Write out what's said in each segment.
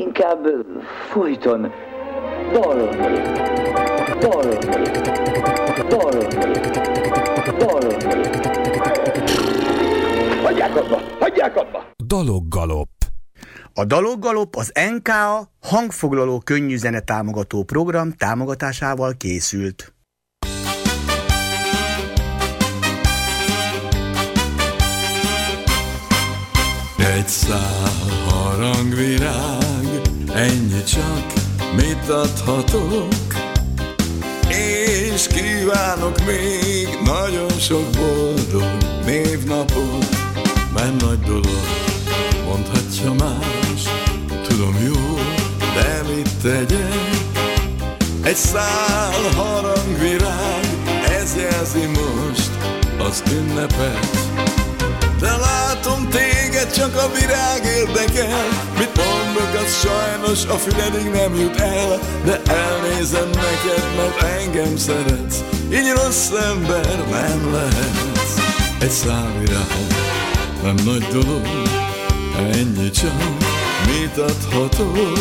inkább folyton dalolni, dalolni, dalolni, dalolni. Hagyják abba! Hagyják abba! Daloggalop. A Daloggalop az NKA hangfoglaló könnyű zene támogató program támogatásával készült. Egy szál harangvirág, ennyi csak, mit adhatok? És kívánok még nagyon sok boldog névnapot, mert nagy dolog, mondhatja más, tudom jó, de mit tegyek? Egy szál harangvirág, ez jelzi most az ünnepet, de látom téged, csak a virág érdekel Mit mondok, az sajnos a füledig nem jut el. De elnézem neked, mert engem szeretsz. Így rossz ember nem lehetsz. Egy szálvirág, nem nagy dolog Ennyi csak, mit adhatok?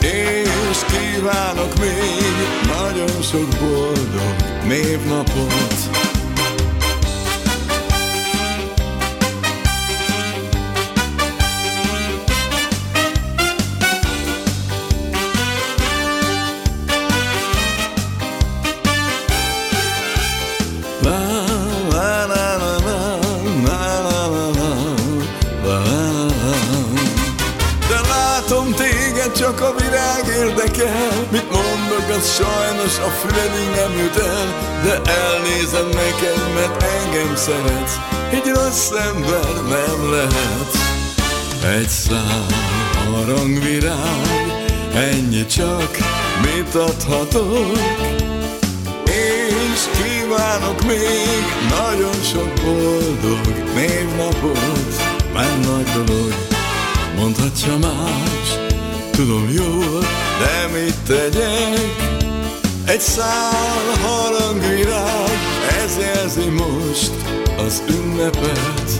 És kívánok még nagyon sok boldog névnapot csak a virág érdekel. Mit mondok, az sajnos a füledig nem jut el. De elnézem neked, mert engem szeretsz. Egy rossz ember nem lehet. Egy szám harangvirág Ennyi csak, mit adhatok? És kívánok még nagyon sok boldog névnapot. Már nagy dolog, mondhatja más Tudom jól, de mit tegyek? Egy szál harangvirág, ez jelzi most az ünnepet.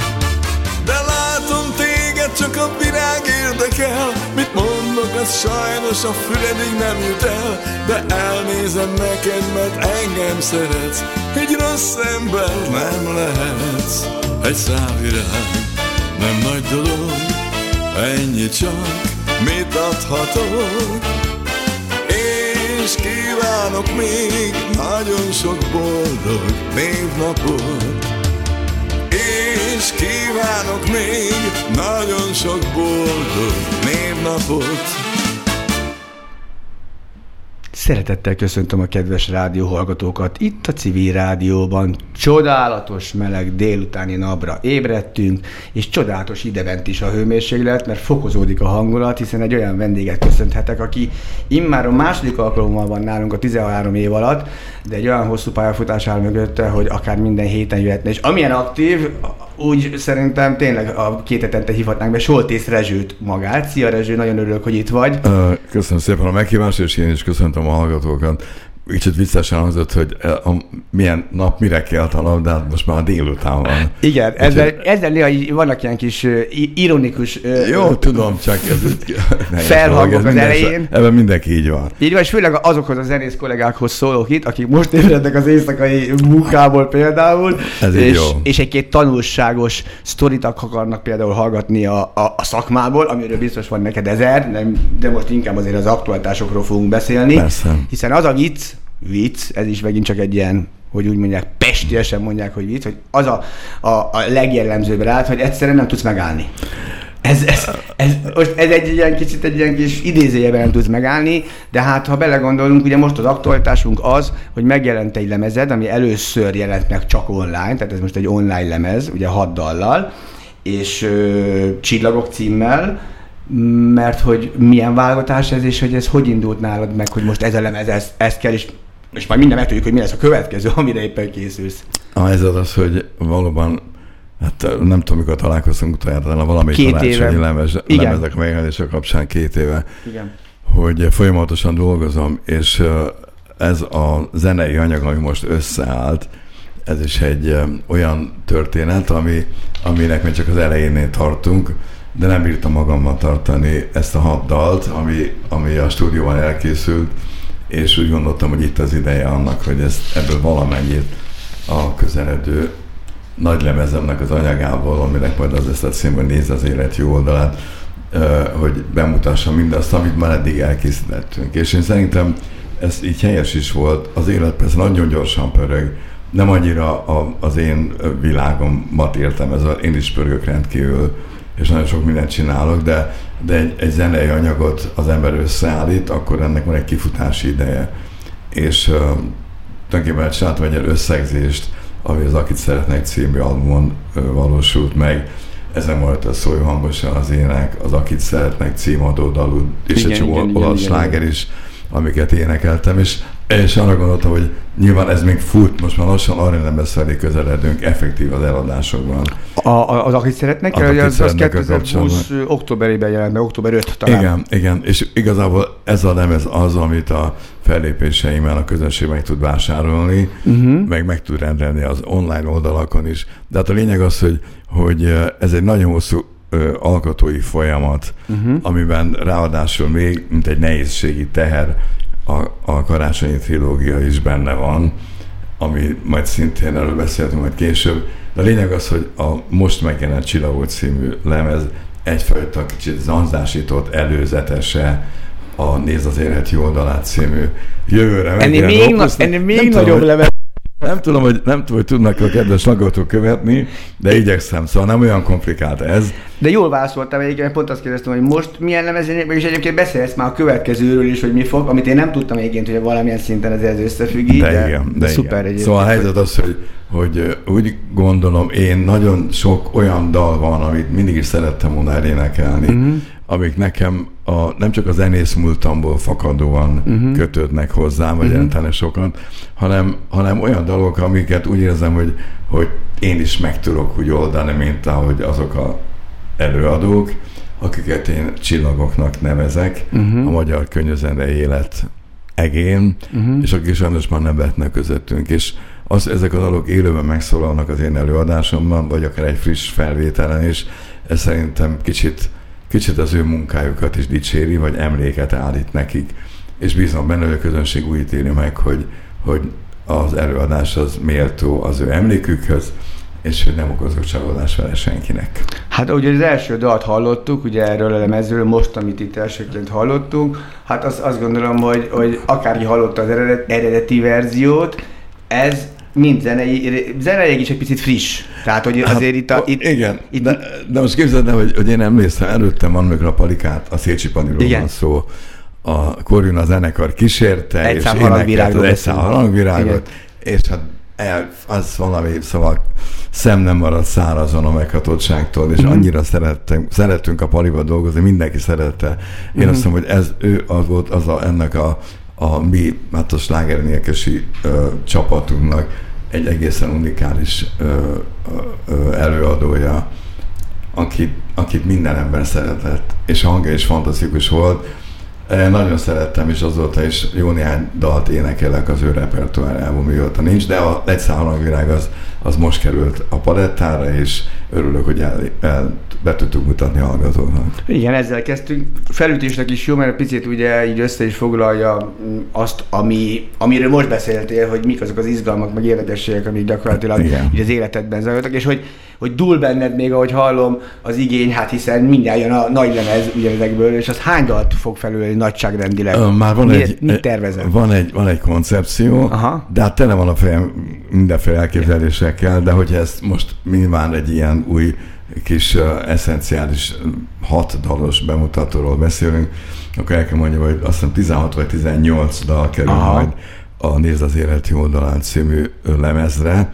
De látom téged, csak a virág érdekel, mit mondok, az sajnos a füledig nem jut el. De elnézem neked, mert engem szeretsz, egy rossz ember nem lehetsz. Egy szál virág, nem nagy dolog, ennyi csak, mit adhatok? És kívánok még nagyon sok boldog névnapot. És kívánok még nagyon sok boldog névnapot Szeretettel köszöntöm a kedves rádióhallgatókat. Itt a civil rádióban csodálatos meleg délutáni napra ébredtünk, és csodálatos idebent is a hőmérséklet, mert fokozódik a hangulat, hiszen egy olyan vendéget köszönhetek, aki immár a második alkalommal van nálunk a 13 év alatt, de egy olyan hosszú pályafutás áll mögötte, hogy akár minden héten jöhetne. És amilyen aktív, úgy szerintem tényleg a két hetente hívhatnánk be Soltész Rezsőt magát. Szia Rezső, nagyon örülök, hogy itt vagy. Köszönöm szépen a meghívást, és én is köszöntöm a hallgatókat kicsit viccesen hangzott, hogy a, milyen nap mire kelt a hát most már a délután van. Igen, Úgy ezzel, ezzel néha vannak ilyen kis ironikus Jó, tudom, csak ez felhangok az elején. Ebben mindenki így van. Így van, és főleg azokhoz a zenész kollégákhoz szólok itt, akik most ébrednek az éjszakai munkából például, ez és, jó. és egy-két tanulságos sztorit akarnak például hallgatni a, a, a szakmából, amiről biztos van neked ezer, nem, de most inkább azért az aktualitásokról fogunk beszélni. Persze. Hiszen az a vicc, vicc, ez is megint csak egy ilyen, hogy úgy mondják, pestiesen mondják, hogy vicc, hogy az a, a, a legjellemzőbb rád, hogy egyszerűen nem tudsz megállni. Ez, ez, ez, most ez egy ilyen kicsit egy ilyen kis idézőjében nem tudsz megállni, de hát ha belegondolunk, ugye most az aktualitásunk az, hogy megjelent egy lemezed, ami először jelent meg csak online, tehát ez most egy online lemez, ugye hat dallal, és ö, Csillagok címmel, mert hogy milyen válogatás ez, és hogy ez hogy indult nálad meg, hogy most ez a lemez, ezt, ezt kell, és, és majd minden megtudjuk, hogy mi lesz a következő, amire éppen készülsz. A helyzet az, hogy valóban Hát nem tudom, mikor találkoztunk utoljára, valami két éve. lemez, lemezek megjelenése kapcsán két éve, Igen. hogy folyamatosan dolgozom, és ez a zenei anyag, ami most összeállt, ez is egy olyan történet, ami, aminek még csak az elejénél tartunk, de nem bírtam magammal tartani ezt a hat dalt, ami, ami a stúdióban elkészült, és úgy gondoltam, hogy itt az ideje annak, hogy ezt, ebből valamennyit a közeledő nagy lemezemnek az anyagából, aminek majd az lesz a cím, hogy néz az élet jó oldalát, hogy bemutassa mindazt, amit már eddig elkészítettünk. És én szerintem ez így helyes is volt. Az élet persze nagyon gyorsan pörög, nem annyira a, az én világomat értem, ez a, én is pörgök rendkívül, és nagyon sok mindent csinálok, de, de egy, egy zenei anyagot az ember összeállít, akkor ennek van egy kifutási ideje. És uh, tulajdonképpen csináltam egy összegzést, ami az Akit Szeretnek című albumon uh, valósult meg, ezen volt a szóló hangosan az ének, az Akit Szeretnek címadó dalú, és igen, egy csomó olasz sláger is, amiket énekeltem, és és arra gondoltam, hogy nyilván ez még fut, most már lassan arra nem beszélni közeledünk effektív az eladásokban. A, a, az, akit szeretnek, az, az, az, az 2020 októberében jelent be, október 5 talán. Igen, igen, és igazából ez a lemez az, amit a fellépéseimmel a közönség meg tud vásárolni, uh-huh. meg meg tud rendelni az online oldalakon is. De hát a lényeg az, hogy, hogy ez egy nagyon hosszú alkotói folyamat, uh-huh. amiben ráadásul még, mint egy nehézségi teher, a, a karácsonyi trilógia is benne van, ami majd szintén erről beszéltünk majd később. De a lényeg az, hogy a most megjelent Csillagó című lemez egyfajta kicsit zanzásított előzetese a Nézd az jó oldalát című jövőre. Ennél még, na, ennél még nagyobb lemez. Nem tudom, hogy, nem tudom, hogy tudnak a kedves hallgatók követni, de igyekszem, szóval nem olyan komplikált ez. De jól válaszoltam egyébként, pont azt kérdeztem, hogy most milyen lemezén, és egyébként beszélsz már a következőről is, hogy mi fog, amit én nem tudtam egyébként, hogy valamilyen szinten ez, ez összefügg De, de, igen, de, de szuper igen. Egyébként. Szóval a helyzet az, hogy, hogy úgy gondolom, én nagyon sok olyan dal van, amit mindig is szerettem volna elénekelni, uh-huh amik nekem a, nem csak az zenész múltamból fakadóan uh-huh. kötődnek hozzám, vagy uh-huh. jelentene sokan, hanem, hanem olyan dolgok, amiket úgy érzem, hogy, hogy én is meg tudok úgy oldani, mint ahogy azok a előadók, akiket én csillagoknak nevezek, uh-huh. a magyar könnyűzene élet egén, uh-huh. és akik sajnos már nem vetnek közöttünk. És az, ezek a dalok élőben megszólalnak az én előadásomban, vagy akár egy friss felvételen is, ez szerintem kicsit kicsit az ő munkájukat is dicséri, vagy emléket állít nekik, és bízom benne, hogy a közönség úgy ítéli meg, hogy, hogy az előadás az méltó az ő emlékükhöz, és hogy nem okozok csalódás vele senkinek. Hát ugye az első dalt hallottuk, ugye erről a lemezről, most, amit itt elsőként hallottunk, hát azt, azt gondolom, hogy, hogy akárki hallotta az eredet, eredeti verziót, ez mind zenei, zeneileg is egy picit friss. Tehát, hogy hát, azért itt... A, itt igen, itt, de, de most képzeld el, hogy, hogy én emlékszem, előttem van, amikor a palikát, a Szécsi Paniról van szó, a Korjun a zenekar kísérte, egy és énekelt egy szám harangvirágot, és hát el, az valami, szóval szem nem maradt szárazon a meghatottságtól, és mm-hmm. annyira szerettünk, szerettünk a paliba dolgozni, mindenki szerette. Én mm-hmm. azt mondom, hogy ez ő az volt az a, ennek a a mi, hát a slágernékesi csapatunknak egy egészen unikális ö, ö, előadója, akit, akit minden ember szeretett, és a hangja is fantasztikus volt. Nagyon szerettem, és azóta is jó néhány dalt énekelek az ő repertoárjában, mióta nincs, de a egy hangvirág az, az most került a palettára, és örülök, hogy el, el be tudtuk mutatni a hallgatóknak. Igen, ezzel kezdtünk. Felütésnek is jó, mert picit ugye így össze is foglalja azt, ami, amiről most beszéltél, hogy mik azok az izgalmak, meg érdekességek, amik gyakorlatilag így az életedben zajlottak, és hogy, hogy dúl benned még, ahogy hallom, az igény, hát hiszen mindjárt jön a nagy lemez ugye ezekből, és az hány dalt fog felülni nagyságrendileg? Már van Miért, egy, mit? Van egy, van egy koncepció, Aha. de hát tele van a fejem mindenféle elképzelésekkel, de hogy ezt most nyilván egy ilyen új kis uh, eszenciális hat dalos bemutatóról beszélünk, akkor el kell mondjam, hogy azt hiszem 16 vagy 18 dal kerül Aha. majd a Nézd az élet jó oldalán című lemezre,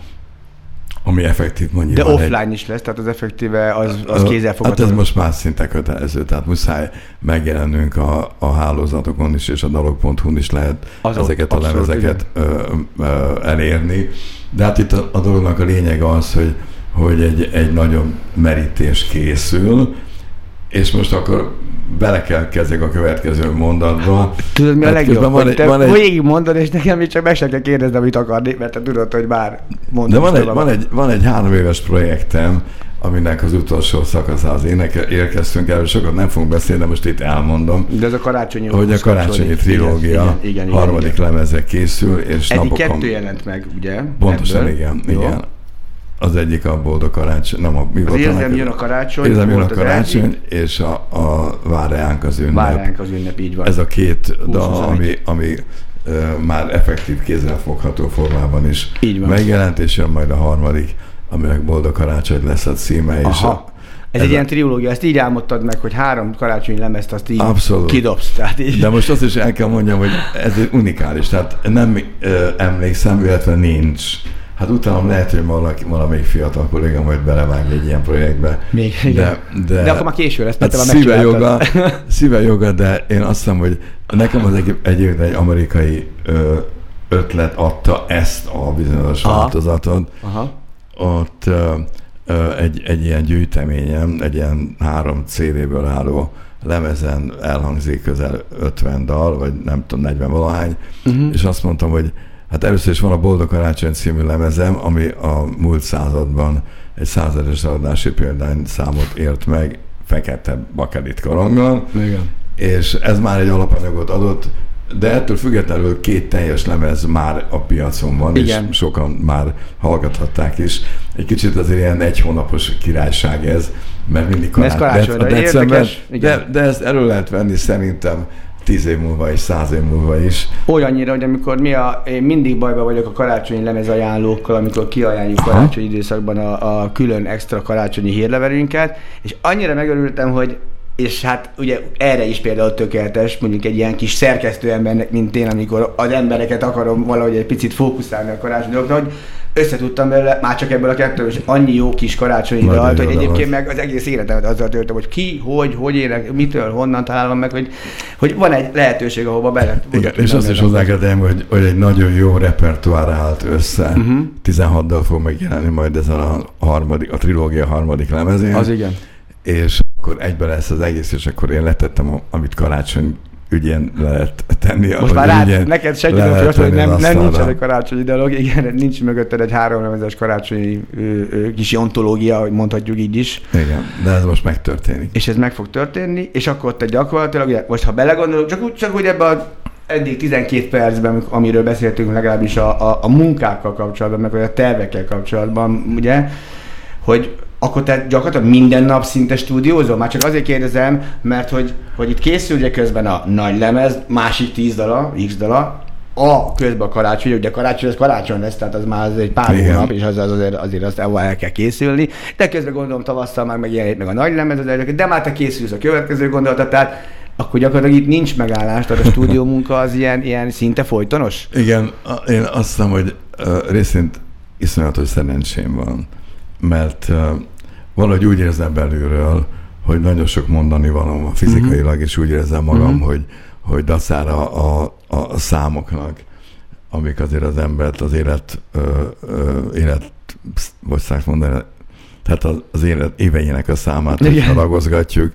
ami effektív mondjuk. De offline egy... is lesz, tehát az effektíve az, az kézzelfogható. Hát ez most más szinte kötelező, tehát muszáj megjelennünk a, a hálózatokon is, és a dalog.hu-n is lehet az ezeket a lemezeket ö, ö, elérni. De hát itt a, a dolognak a lényeg az, hogy hogy egy, egy nagyon merítés készül, és most akkor bele kell kezdek a következő mondatba. Tudod, mi a legjobb? Van egy, te van egy... végig mondod, és nekem csak meg sem kell kérdezni, amit akarni, mert te tudod, hogy már mondom. De van egy, van, egy, van egy három éves projektem, aminek az utolsó szakaszához érkeztünk el, sokat nem fogunk beszélni, de most itt elmondom, De ez a karácsonyi hogy a karácsonyi trilógia igen, igen, igen, harmadik igen. lemeze készül, és Eddig napokon... kettő jelent meg, ugye? Pontosan, ebből. igen, Jó. igen. Az egyik a boldog karácsony, nem a mi Az volt érzem annak- jön a karácsony. Érzem jön a az karácsony, és a, a vár ránk az ünnep. Vár ránk az ünnep, így van. Ez a két dal, 20-21. ami, ami ö, már effektív kézzelfogható formában is Így van. megjelent, és jön majd a harmadik, aminek boldog karácsony lesz a címe. És Aha. a, Ez, ez egy a- ilyen trilógia, ezt így álmodtad meg, hogy három karácsonyi lemezt azt így Abszolút. kidobsz. Tehát így. De most azt is el kell mondjam, hogy ez egy unikális, tehát nem ö, emlékszem, illetve nincs. Hát utána lehet, hogy valaki, valamelyik fiatal kolléga majd belevág egy ilyen projektbe. Még, igen. De, de, De akkor már késő lesz, hát szíve joga, szíve joga, de én azt hiszem, hogy nekem az egy, egyébként egy amerikai ö, ötlet adta ezt a bizonyos Aha. változatot. Aha. Ott ö, ö, egy, egy ilyen gyűjteményem, egy ilyen három CD-ből álló lemezen elhangzik közel 50 dal, vagy nem tudom, 40 valahány, uh-huh. és azt mondtam, hogy hát először is van a Boldog Karácsony című lemezem, ami a múlt században egy százados adási példány számot ért meg, fekete bakelit koronggal, Igen. és ez már egy alapanyagot adott, de ettől függetlenül két teljes lemez már a piacon van, Igen. és sokan már hallgathatták is. Egy kicsit azért ilyen egy hónapos királyság ez, mert mindig Ez karácsonyra de, érdekes, de, igen. de ezt elő lehet venni szerintem tíz év múlva és száz év múlva is. Olyannyira, hogy amikor mi a, én mindig bajba vagyok a karácsonyi lemez ajánlókkal, amikor kiajánljuk karácsonyi időszakban a, a külön extra karácsonyi hírlevelünket, és annyira megörültem, hogy és hát ugye erre is például tökéletes, mondjuk egy ilyen kis szerkesztő embernek, mint én, amikor az embereket akarom valahogy egy picit fókuszálni a karácsonyi dolgokra, hogy összetudtam belőle, már csak ebből a kettőből is annyi jó kis karácsonyi Nagyon dalt, hogy egyébként meg az egész életemet azzal töltöm, hogy ki, hogy, hogy ének, mitől, honnan találom meg, hogy, hogy van egy lehetőség, ahova bele Igen, és azt is hozzá kell hogy, hogy egy nagyon jó repertoár állt össze. Uh-huh. 16 dal fog megjelenni majd ezen a, harmadik, a trilógia harmadik lemezén. Az igen. és akkor egybe lesz az egész, és akkor én letettem, amit karácsony ügyén lehet tenni. Most már rád, ügyén neked segítem, hogy azt hogy nem, nem nincsenek karácsonyi dolog, igen, nincs mögötted egy háromlemezes karácsonyi ö, ö, kis ontológia, hogy mondhatjuk így is, Igen, de ez most megtörténik. és ez meg fog történni, és akkor te gyakorlatilag, ugye, most ha belegondolok, csak úgy, csak úgy ebbe a eddig 12 percben, amiről beszéltünk legalábbis a, a, a munkákkal kapcsolatban, meg vagy a tervekkel kapcsolatban, ugye, hogy akkor te gyakorlatilag minden nap szinte stúdiózol? Már csak azért kérdezem, mert hogy, hogy itt készül ugye közben a nagy lemez, másik 10 dala, x dala, a közben a karácsony, ugye karácsony, ez karácsony lesz, tehát az már az egy pár Igen. hónap, és az, az azért, azért azt el kell készülni. De közben gondolom tavasszal már megjelenik meg a nagy lemez, az előtt, de már te készülsz a következő gondolata, tehát akkor gyakorlatilag itt nincs megállás, tehát a stúdió munka az ilyen, ilyen szinte folytonos? Igen, én azt hiszem, hogy uh, részint iszonyatos szerencsém van, mert valahogy úgy érzem belülről, hogy nagyon sok mondani valóm fizikailag, és úgy érzem magam, Mhm. hogy, hogy dacára a, a, a számoknak, amik azért az embert, az élet, ö, ö, élet, vagy szák mondani, tehát az, az élet éveinek a számát, ragozgatjuk,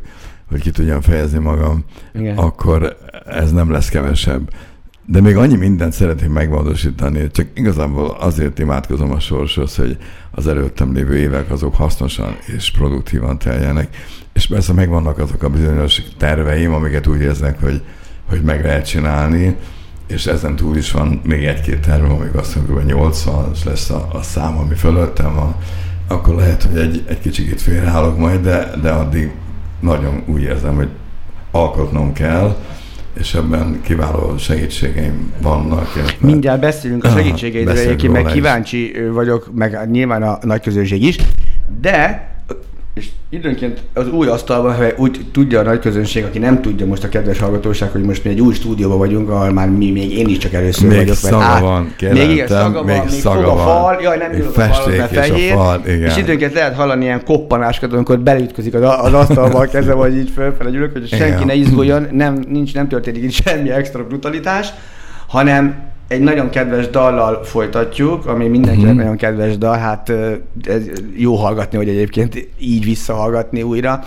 hogy ki tudjam fejezni magam, Igen. akkor ez nem lesz kevesebb. De még annyi mindent szeretném megvalósítani, csak igazából azért imádkozom a sorshoz, hogy az előttem lévő évek azok hasznosan és produktívan teljenek. És persze megvannak azok a bizonyos terveim, amiket úgy érzek, hogy, hogy meg lehet csinálni, és ezen túl is van még egy-két tervem, amik azt mondjuk, hogy 80 lesz a, a szám, ami fölöttem van, akkor lehet, hogy egy, egy kicsit félreállok majd, de, de addig nagyon úgy érzem, hogy alkotnom kell, és ebben kiváló segítségeim vannak. illetve- Mindjárt beszélünk a segítségeidről, egyébként meg is. kíváncsi ö, vagyok, meg nyilván a nagy közönség is, de és időnként az új asztalban, ha úgy tudja a nagy közönség, aki nem tudja most a kedves hallgatóság, hogy most mi egy új stúdióban vagyunk, ahol már mi, még én is csak először Még vagyok. szaga van, még igen, szaga van, még szaga fog a van. fal, jaj, nem ülök a falon, mert és a fal, igen. és időnként lehet hallani ilyen koppanásokat, amikor beleütközik az, az asztalba a kezem, vagy így fölfele ülök, hogy senki Igen. ne izguljon, nem, nincs, nem történik itt semmi extra brutalitás, hanem egy nagyon kedves dallal folytatjuk, ami mindenkinek Mhm. nagyon kedves dal, hát ez jó hallgatni, hogy egyébként így visszahallgatni újra.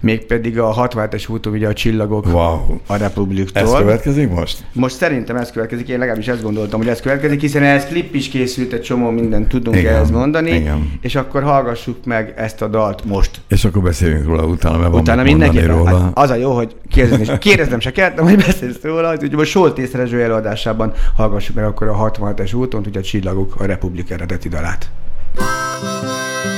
Mégpedig a 67-es úton ugye a csillagok Wow. a Republiktól. Ez következik most? Most szerintem ez következik, én legalábbis ezt gondoltam, hogy ez következik, hiszen ez klip is készült, egy csomó mindent tudunk Igen, ehhez mondani, igen. és akkor hallgassuk meg ezt a dalt most. És akkor beszéljünk róla utána, mert Utána van mindenképpen. róla. Hát az a jó, hogy kérdezni, kérdeznem se kellett, hogy beszélsz róla, hogy most Soltész Rezső előadásában hallgassuk meg akkor a 67-es úton, hogy a csillagok a Republik eredeti dalát. Nagy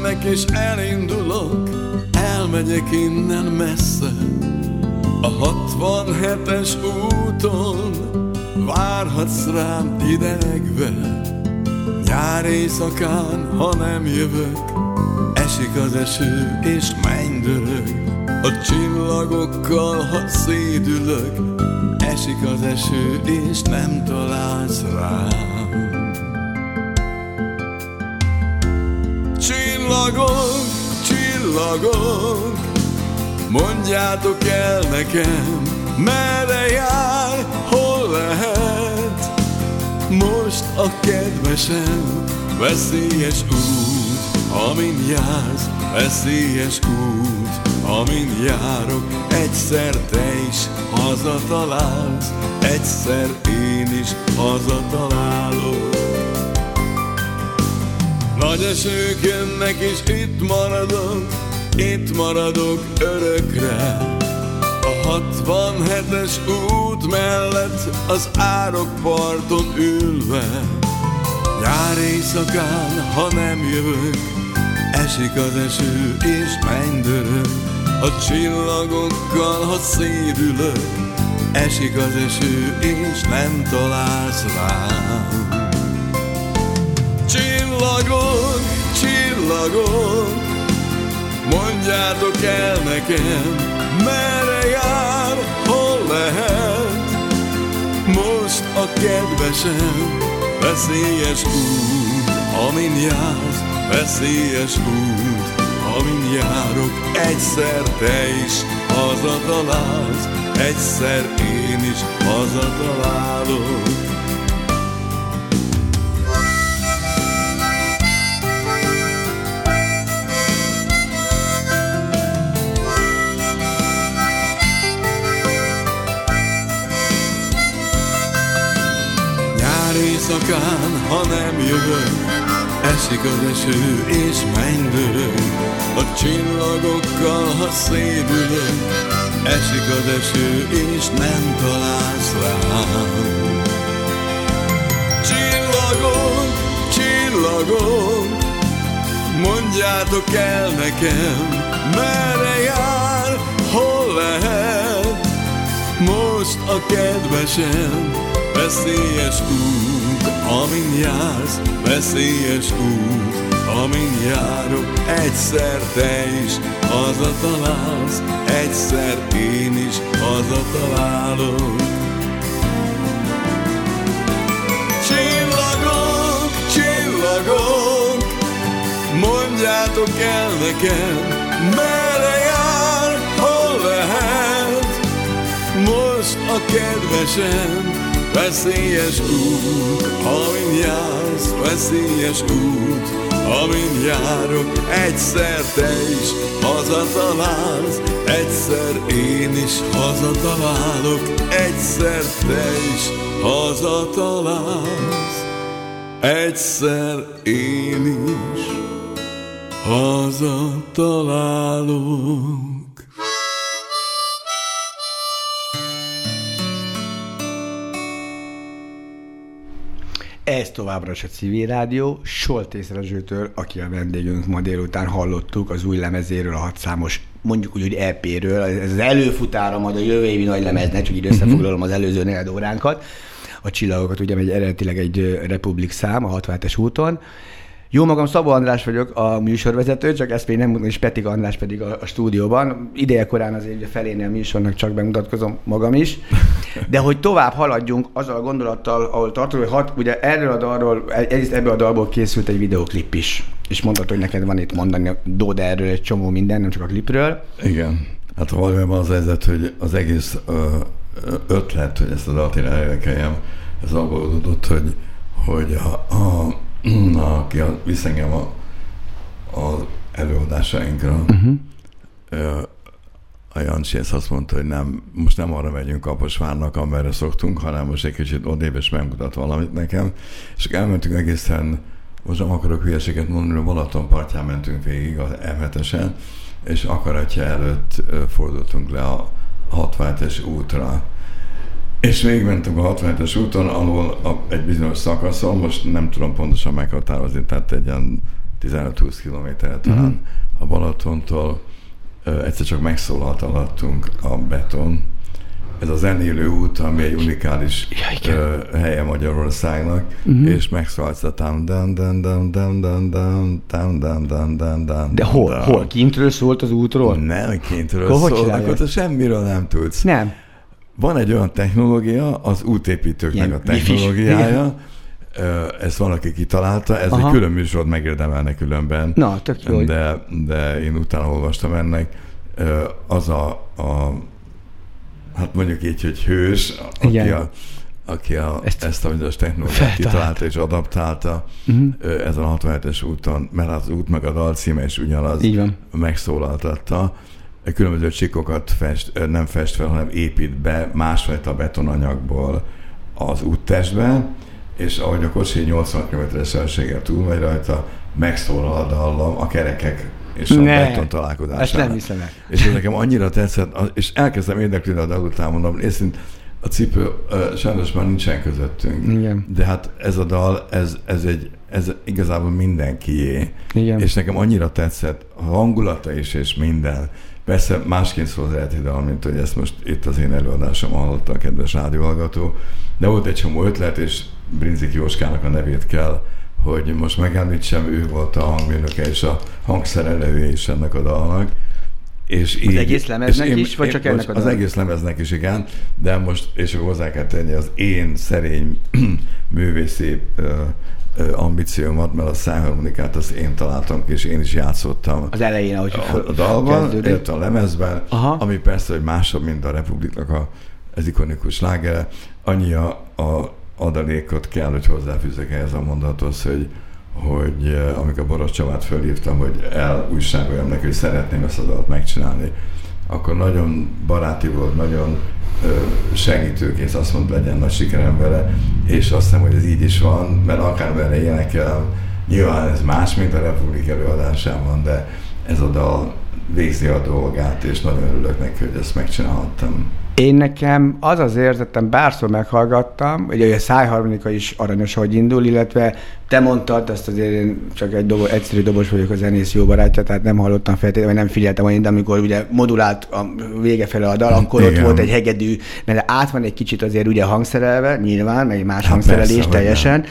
jönnek és elindulok, elmegyek innen messze. A 67-es úton várhatsz rám idegve. Nyár éjszakán, ha nem jövök, esik az eső és mennydörög. A csillagokkal, ha szédülök, esik az eső és nem találsz rám. Csillagok, csillagok, mondjátok el nekem, merre jár, hol lehet. Most a kedvesem, veszélyes út, amin jársz, veszélyes út, amin járok, egyszer te is hazatalálsz, egyszer én is hazatalálok. Nagy esők jönnek és itt maradok, itt maradok örökre. A 67-es út mellett az árokparton ülve. Nyár éjszakán, ha nem jövök, esik az eső és mennydörög. A csillagokkal, ha szédülök, esik az eső és nem találsz rám. Csillagok, csillagok, mondjátok el nekem, merre jár, hol lehet. Most a kedvesem, veszélyes út, amin jársz, veszélyes út, amin járok, egyszer te is hazatalálsz, egyszer én is hazatalálok. Éjszakán, ha nem jövök, esik az eső és mennydörög. A csillagokkal, ha szédülök, esik az eső és nem találsz rám. Csillagok, csillagok, mondjátok el nekem, merre jár, hol lehet. Most a kedvesem, veszélyes út, amin jársz, veszélyes út, amin járok, egyszer te is hazatalálsz, egyszer én is hazatalálok. Csillagok, csillagok, mondjátok el nekem, merre jár, hol lehet. Most a kedvesem, veszélyes út, amin jársz, veszélyes út, amin járok, egyszer te is hazatalálsz, egyszer én is hazatalálok, egyszer te is hazatalálsz, egyszer én is hazatalálok. Ez továbbra is a Civil Rádió, Soltész Rezsőtől, aki a vendégünk ma délután hallottuk az új lemezéről, a hatszámos, mondjuk úgy, hogy EP-ről, ez az előfutára majd a jövő évi nagy lemeznek, csak így összefoglalom az előző negyed óránkat. A csillagokat ugye egy eredetileg egy Republik szám a 67-es úton, Jó magam, Szabó András vagyok, a műsorvezető, csak ezt még nem mondom, és Petik András pedig a, a stúdióban. Ideje korán azért ugye felénél a műsornak csak bemutatkozom magam is. De hogy tovább haladjunk azzal a gondolattal, ahol tartunk, hogy hat, ugye erről a dalról, egyrészt ebből a dalból készült egy videoklip is. És mondtad, hogy neked van itt mondani, Dód erről egy csomó minden, nem csak a klipről. Igen. Hát valójában az helyzet, hogy az egész ötlet, hogy ezt a dalt én ez abból adódott, hogy, hogy a, a, aki a, visz engem a, a előadásainkra, uh-huh. ö, a Jancsi ezt azt mondta, hogy nem, most nem arra megyünk Kaposvárnak, amerre szoktunk, hanem most egy kicsit odébb és megmutat valamit nekem. És elmentünk egészen, most nem akarok hülyeséget mondani, a Balaton partján mentünk végig az m és akaratja előtt fordultunk le a 67-es útra. És végigmentünk a 67-es úton, ahol a, egy bizonyos szakaszon, most nem tudom pontosan meghatározni, tehát egy ilyen 15-20 kilométer talán uh-huh. a Balatontól, egyszer csak megszólalt alattunk a beton. Ez az zenélő út, ami egy unikális ja, helye Magyarországnak, uh-huh. és megszólalt a tam dan dan dan dan dan dan dan dan dan dan dan De hol? Hol? Kintről szólt az útról? Nem, kintről szólt, akkor te semmiről nem tudsz. Nem. Van egy olyan technológia, az útépítőknek Ilyen, a technológiája, ezt valaki kitalálta, ez Aha. egy külön műsorot megérdemelne különben. Na, tök jó. De, de én utána olvastam ennek. Az a, a hát mondjuk így, hogy hős, aki Igen. a, aki a, ezt, ezt a bizonyos technológiát kitalálta és adaptálta uh-huh. ezen a 67-es úton, mert az út meg a dal címe is ugyanaz Így van. megszólaltatta. Különböző csikokat fest, nem fest fel, hanem épít be másfajta betonanyagból az úttestbe, és ahogy a kocsi 80 km-es sebességgel túl megy rajta, megszólal a dallam a kerekek és a ne, beton találkozására. Ezt nem hiszem el. És ez nekem annyira tetszett, és elkezdtem érdeklődni a dal után, mondom, észint, a cipő sajnos már nincsen közöttünk. Igen. De hát ez a dal, ez, ez, egy, ez igazából mindenkié. Igen. És nekem annyira tetszett, a hangulata is, és minden. Persze másként szól az dal, mint hogy ezt most itt az én előadásom hallotta a kedves rádióhallgató, de volt egy csomó ötlet, és Brinzik Jóskának a nevét kell, hogy most megemlítsem, ő volt a hangmérnöke és a hangszerelője is ennek a dalnak. És az így, egész lemeznek én, is, vagy csak én, ennek a Az egész lemeznek is, igen, de most, és hozzá kell tenni az én szerény művészi ambíciómat, mert a szájharmonikát azt én találtam ki, és én is játszottam. Az elején, ahogy a, a dalban, illetve a lemezben, Aha. ami persze, hogy másabb, mint a Republiknak a, az ikonikus lágere. Annyi a, a adalékot kell, hogy hozzáfűzek ehhez a mondathoz, hogy, hogy amikor Boros Csabát fölhívtam, hogy elújságoljam neki, hogy szeretném ezt a dalt megcsinálni, akkor nagyon baráti volt, nagyon segítőkész, azt mondta, legyen nagy sikerem vele, és azt hiszem, hogy ez így is van, mert akár vele énekel, nyilván ez más, mint a Republik előadásában, de ez a dal végzi a dolgát, és nagyon örülök neki, hogy ezt megcsinálhattam. Én nekem az az érzetem, bárszor meghallgattam, hogy a szájharmonika is aranyos, hogy indul, illetve te mondtad, ezt azért én csak egy dobo, egyszerű dobos vagyok a zenész jó barátja, tehát nem hallottam feltétlenül, vagy nem figyeltem olyan, de amikor ugye modulált a vége fele a dal, akkor Igen. ott volt egy hegedű, mert át van egy kicsit azért ugye hangszerelve, nyilván, meg egy más hát hangszerelés persze, teljesen,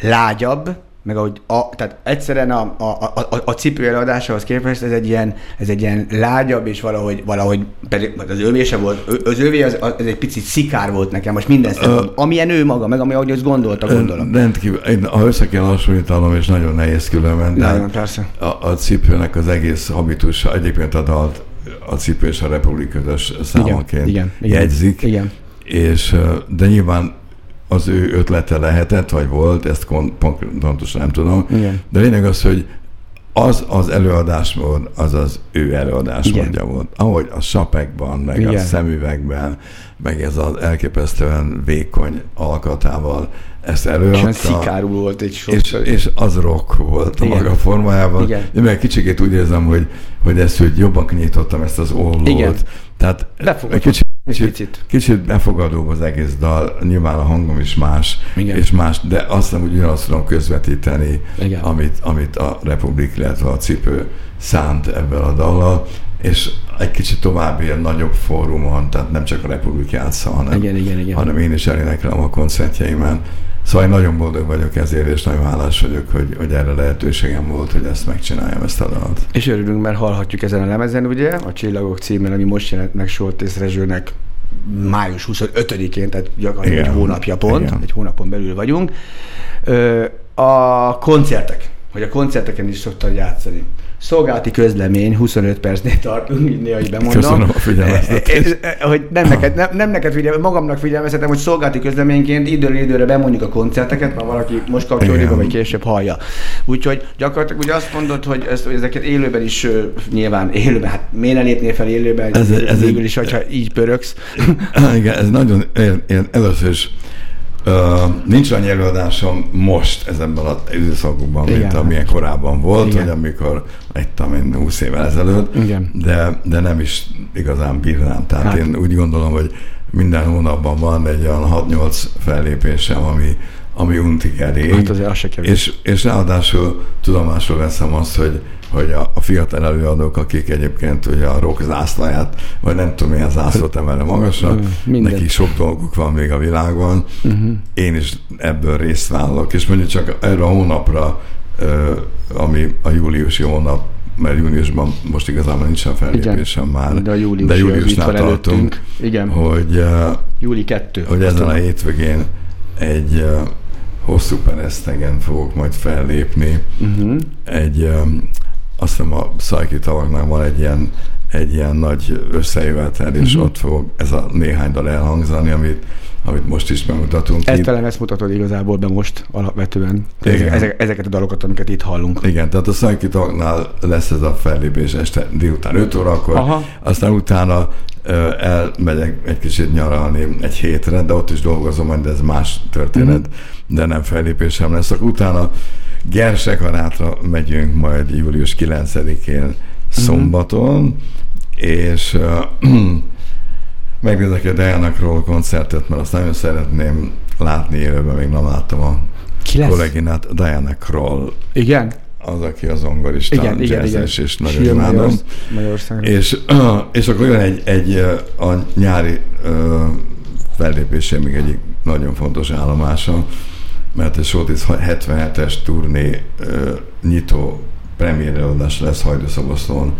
lágyabb, meg ahogy a, tehát egyszerűen a, a, a, a cipő eladásához képest ez egy ilyen, ez egy ilyen lágyabb, és valahogy, valahogy pedig az övé se volt, az övé az, az, egy picit szikár volt nekem, most minden szemben, amilyen ő maga, meg ami ahogy azt gondolta, gondolom. Rendkívül, én, ha össze kell hasonlítanom, és nagyon nehéz különben, de nagyon, persze. A, a cipőnek az egész habitusa, egyébként a dalt a cipő és a republik közös számaként igen, igen, jegyzik, igen. És, de nyilván az ő ötlete lehetett, vagy volt, ezt pontosan nem tudom. Igen. De lényeg az, hogy az az előadásmód, az az ő előadásmódja volt. Ahogy a sapekban, meg Igen. a szemüvegben, meg ez az elképesztően vékony alkatával ezt előadta. És volt egy És, és az rock volt Igen. a maga formájában. Igen. Én meg kicsikét úgy érzem, hogy, hogy ezt hogy jobban kinyitottam ezt az ollót. Igen. Tehát egy kicsit Kicsit, kicsit befogadóbb az egész dal, nyilván a hangom is más, Igen. és más, de azt nem úgy ugyanazt tudom közvetíteni, amit, amit a Republik, illetve a cipő szánt ebből a dallal, és egy kicsit tovább ilyen nagyobb fórumon, tehát nem csak a Republik játsza, hanem, igen, igen, igen. hanem én is eléneklem a koncertjeimen Szóval én nagyon boldog vagyok ezért, és nagyon hálás vagyok, hogy, hogy erre lehetőségem volt, hogy ezt megcsináljam, ezt a dalt. És örülünk, mert hallhatjuk ezen a lemezen, ugye, a Csillagok címen, ami most jelent meg Soltész Rezsőnek május 25-én, tehát gyakorlatilag egy hónapja pont, Igen. egy hónapon belül vagyunk. Ö, a koncertek, hogy a koncerteken is szoktad játszani. Szolgálati közlemény, 25 percnél tartunk, így néha így bemondom. Köszönöm a figyelmeztetést. Eh, eh, Hogy nem neked, nem, nem neked figyelme, magamnak figyelmeztetem, hogy szolgálati közleményként időről időre bemondjuk a koncerteket, ha valaki most kapcsolódik, vagy később hallja. Úgyhogy gyakorlatilag ugye azt mondod, hogy, ezt, hogy ezeket élőben is nyilván élőben, hát miért ne lépnél fel élőben, Ez ez végül is, hogyha így pörögsz. Igen, ez nagyon, én, én először is nincs annyi előadásom most ezenben az időszakokban, mint amilyen korábban volt, Igen. hogy amikor ettem én 20 évvel ezelőtt, Igen. De, de nem is igazán bírnám. Tehát Hát. én úgy gondolom, hogy minden hónapban van egy olyan 6-8 fellépésem, ami, ami untig elég. Hát azért az se kevés. És, és ráadásul tudomásul veszem azt, hogy, hogy a, a fiatal előadók, akik egyébként ugye a rock zászlaját, vagy nem tudom milyen zászlót emelne magasra, Mm, mindent. nekik sok dolguk van még a világban. Uh-huh. Én is ebből részt vállalok, és mondjuk csak erre a hónapra, ami a júliusi hónap, mert júniusban most igazából nincsen fellépésem már, De a júliusi de júliusnál tartunk, előttünk. Igen. hogy Júli 2. hogy ezen a hétvégén egy hosszú peresztegen fogok majd fellépni. Uh-huh. Egy, um, azt hiszem a Szajki tavaknál van egy ilyen, egy ilyen nagy összejövetel, és Mhm. ott fog ez a néhány dal elhangzani, amit, amit most is bemutatunk. Ezt talán ezt mutatod igazából be most alapvetően. Igen. Ezek, ezeket a dalokat, amiket itt hallunk. Igen, tehát a Szajki tavaknál lesz ez a fellépés este délután 5 órakor, Aha. aztán utána elmegyek egy kicsit nyaralni egy hétre, de ott is dolgozom, majd ez más történet, Mhm. de nem fellépésem lesz. Akkor utána Gersekarátra megyünk majd július 9-én Mhm. szombaton, és uh, megnézek egy Diana Kroll koncertet, mert azt nagyon szeretném látni élőben, még nem láttam a Ki lesz? kolléginát, Diana Kroll, Igen? az, aki az zongorista, Igen, igen, igen. és nagyon Jön imádom. És, és akkor jön egy, egy a nyári fellépésé még egyik nagyon fontos állomása, mert egy Soltis 77-es turné nyitó premiérelőadás lesz Hajdúszoboszlón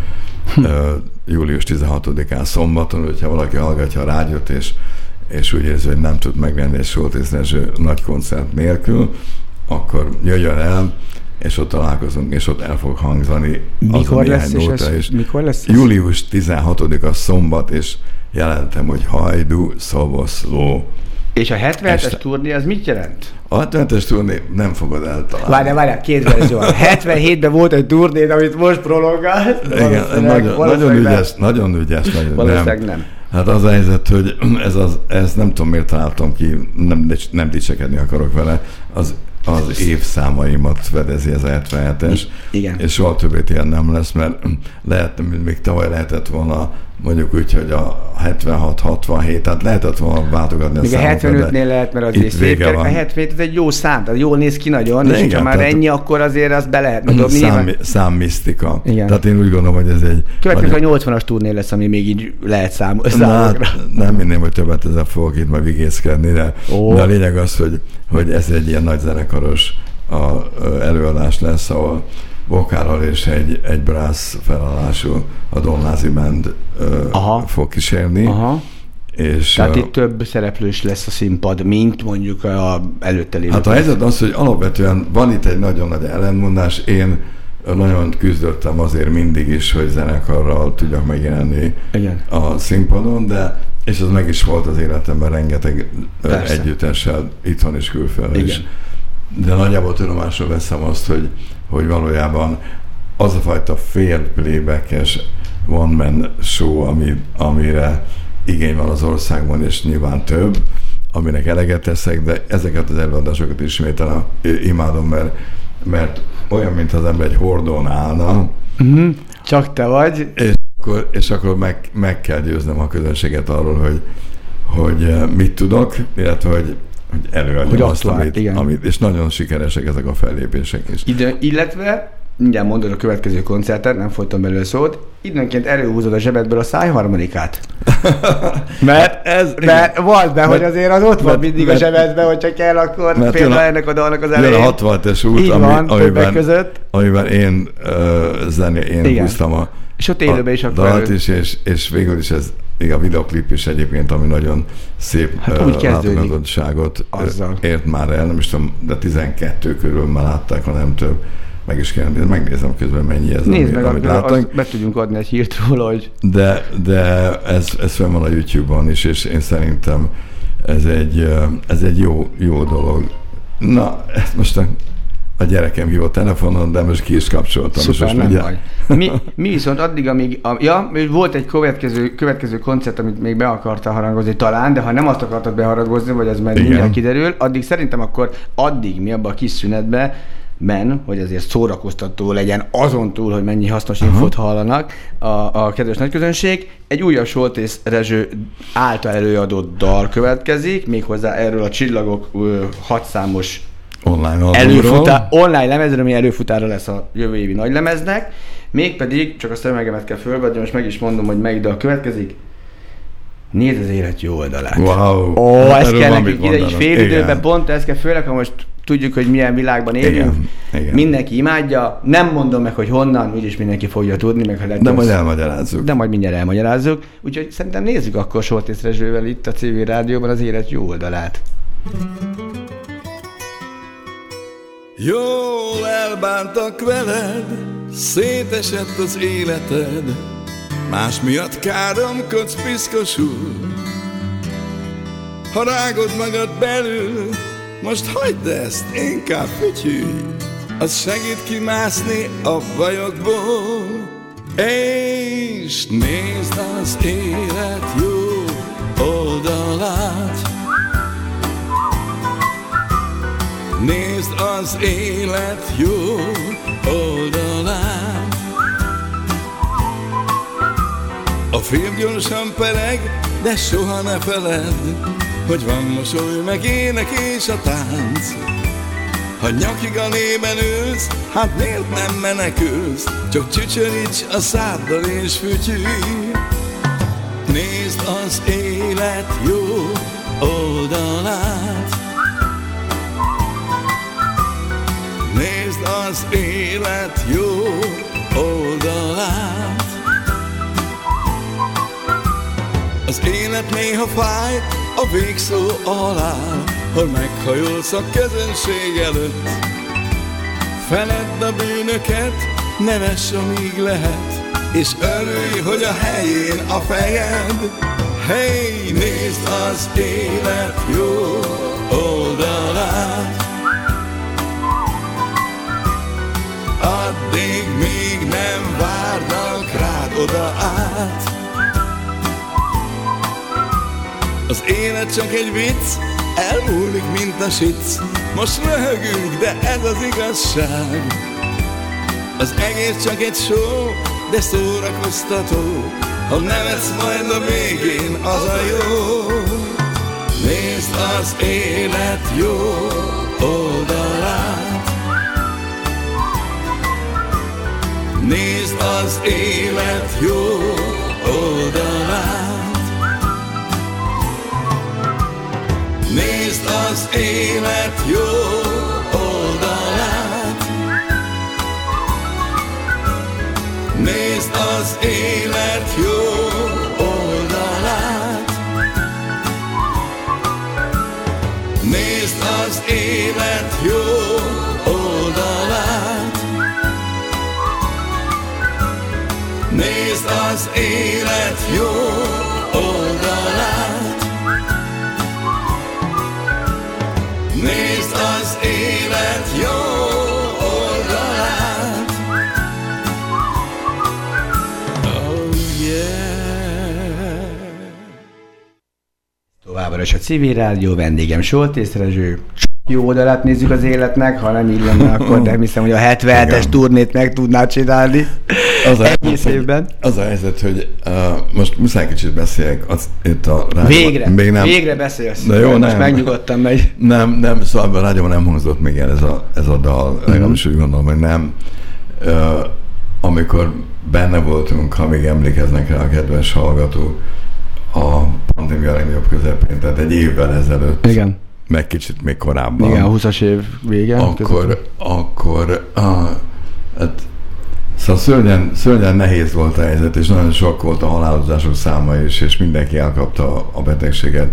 július 16-án szombaton, hogyha valaki hallgatja a rádiót, és, és úgy érzi, hogy nem tud megvenni egy Soltis Rezső nagy koncert nélkül, akkor jöjjön el, és ott találkozunk, és ott el fog hangzani az a Mikor néhány lesz, és ez, és mikor lesz? Július 16-a szombat, és jelentem, hogy Hajdu Szoboszló. És a 77-es Este. turné az mit jelent? A 70-es turné nem fogod eltalálni. Várjál, várjál, két verzió. 77-ben volt egy turné, amit most prolongált. Igen, nagyon, nagyon ügyes, nagyon ügyes, nagyon Valószínűleg nem. Hát az a helyzet, hogy ez, az, ez nem tudom miért találtam ki, nem, nem dicsekedni akarok vele, az, az évszámaimat fedezi ez a 77-es. Igen. És soha többet ilyen nem lesz, mert lehet, még tavaly lehetett volna mondjuk úgy, hogy a 76-67, tehát lehetett volna váltogatni a Még a de 75-nél lehet, mert az itt is vége kerek. A van. 77 ez egy jó szám, tehát jól néz ki nagyon, De és igen, ha már ennyi, akkor azért azt be lehet dobni. szám, számmisztika. Igen. Tehát én úgy gondolom, hogy ez egy... Következő nagyon- a 80-as turné lesz, ami még így lehet szám, számokra. hát nem minném, hogy többet ezzel fogok itt majd vigészkedni, de, Ó. de a lényeg az, hogy, hogy ez egy ilyen nagy zenekaros a, előadás lesz, ahol vokállal és egy, egy brass felállású a Donlázi Band ö, Aha. fog kísérni. Aha. És, Tehát ö, itt több szereplős lesz a színpad, mint mondjuk a előtte lévő. Hát a helyzet az, hogy alapvetően van itt egy nagyon nagy ellenmondás. Én nagyon küzdöttem azért mindig is, hogy zenekarral tudjak megjelenni Igen. a színpadon, de és az meg is volt az életemben rengeteg Persze. együttessel, itthon és külföldön is. De nagyjából tudomásra veszem azt, hogy, hogy valójában az a fajta fél playbackes one man show, ami, amire igény van az országban, és nyilván több, aminek eleget teszek, de ezeket az előadásokat ismételem, imádom, mert, mert olyan, mint az ember egy hordón állna, Uh-huh. Csak te vagy. és akkor, és akkor meg, meg kell győznöm a közönséget arról, hogy, hogy eh, mit tudok, illetve hogy, hogy előadjam Hogy azt, aktuál, amit, igen. amit, és nagyon sikeresek ezek a fellépések is. Ide, illetve mindjárt mondod a következő koncertet, nem folytam belőle szót, időnként előhúzod a zsebedből a szájharmonikát. mert ez, mert van, de hogy azért az ott van mert- mindig a mert- zsebedben, hogyha kell, akkor mert például a- ennek a dalnak az elején. a 67-es út, ami, van, amiben, között. amiben én uh, zené, én Igen. húztam a, És ott élőben is akkor elő- is, és, és végül is ez igen, a videoklip is egyébként, ami nagyon szép Hát úgy látogatottságot ért már el, nem is tudom, de 12 körül már látták, ha nem több. Meg is kell nézni, megnézem közben mennyi ez, Nézd ami, meg, amit azt be tudjunk adni egy hírt róla, hogy De, de ez, ez fenn van a YouTube-on is, és én szerintem ez egy, ez egy jó, jó dolog. Na, ezt most a, a gyerekem hívott telefonon, de most ki is kapcsoltam. és Szuper, most nem baj. Mi, mi viszont addig, amíg... A, ja, volt egy következő, következő koncert, amit még be akartál harangozni talán, de ha nem azt akartad beharangozni, vagy ez majd Igen. mindjárt kiderül, addig szerintem akkor addig mi abban a kis szünetben men, hogy azért szórakoztató legyen, azon túl, hogy mennyi hasznos infót hallanak a, a kedves nagyközönség. Egy újabb Soltész Rezső által előadott dal következik, méghozzá erről a Csillagok ö, hatszámos Online előfutá, online lemezről, ami előfutára lesz a jövő évi nagy lemeznek. Mégpedig, csak a szemegemet kell fölvenni, most meg is mondom, hogy melyik dal következik. Nézd az élet jó oldalát. Wow. Ó, Hát ez kell nekünk ide, mondanom. fél időben Igen. pont ez kell, főleg ha most tudjuk, hogy milyen világban élünk. Igen, igen. Mindenki imádja, nem mondom meg, hogy honnan, úgyis mindenki fogja tudni, meg ha lehet, De majd elmagyarázzuk. de majd mindjárt elmagyarázzuk. Úgyhogy szerintem nézzük akkor Soltész Rezsővel itt a CV rádióban az élet jó oldalát. Jól elbántak veled, szétesett az életed, más miatt káromkodsz piszkosul. Ha rágod magad belül, most hagyd ezt, inkább fütyülj, az segít kimászni a bajokból. És nézd az élet jó oldalát, Nézd az élet jó oldalát A film gyorsan pereg, de soha ne feledd Hogy van mosoly, meg ének és a tánc. Ha nyakig a lében ülsz, hát miért nem menekülsz? Csak csücsöríts a száddal és fütyülj. Nézd az élet jó oldalát Nézd az élet jó oldalát. Az élet néha fáj a végszó alá Hogy meghajolsz a közönség előtt. Feledd a bűnöket, nevess amíg lehet És örülj, hogy a helyén a fejed. Hey, nézd az élet jó oda át. Az élet csak egy vicc, elmúlik, mint a sic. Most röhögünk, de ez az igazság. Az egész csak egy show, de szórakoztató. Ha nevetsz majd a végén, az a jó. Nézd az élet jó. Oldalát Nézd az élet jó oldalát. Nézd az élet jó oldalát. Nézd az élet jó oldalát. Nézd az élet jó Nézd az élet jó oldalát Nézd az élet jó oldalát Oh yeah Továbbra is a civil rádió, vendégem Soltész Rezső. Jó oldalát nézzük az életnek, ha nem így lenne, akkor nem hiszem, hogy a 77-es Igen. turnét meg tudnád csinálni. Az a, Egész hogy- évben. Az a helyzet, hogy uh, most muszáj kicsit beszéljek az, itt a rádióban. Végre, Még nem, végre beszélsz. De jó, Most nem. megnyugodtam megy. Nem, nem, szóval a rádióban nem hangzott még el ez a, ez a dal, Mhm. legalábbis úgy gondolom, hogy nem. ö, amikor benne voltunk, ha még emlékeznek rá a kedves hallgatók, a pandémia legnagyobb közepén, tehát egy évvel ezelőtt, Igen. meg kicsit még korábban. Igen, a 20-as év vége. akkor, akkor a, hát, szóval szörnyen, szörnyen nehéz volt a helyzet, és nagyon sok volt a halálozások száma is, és mindenki elkapta a betegséget.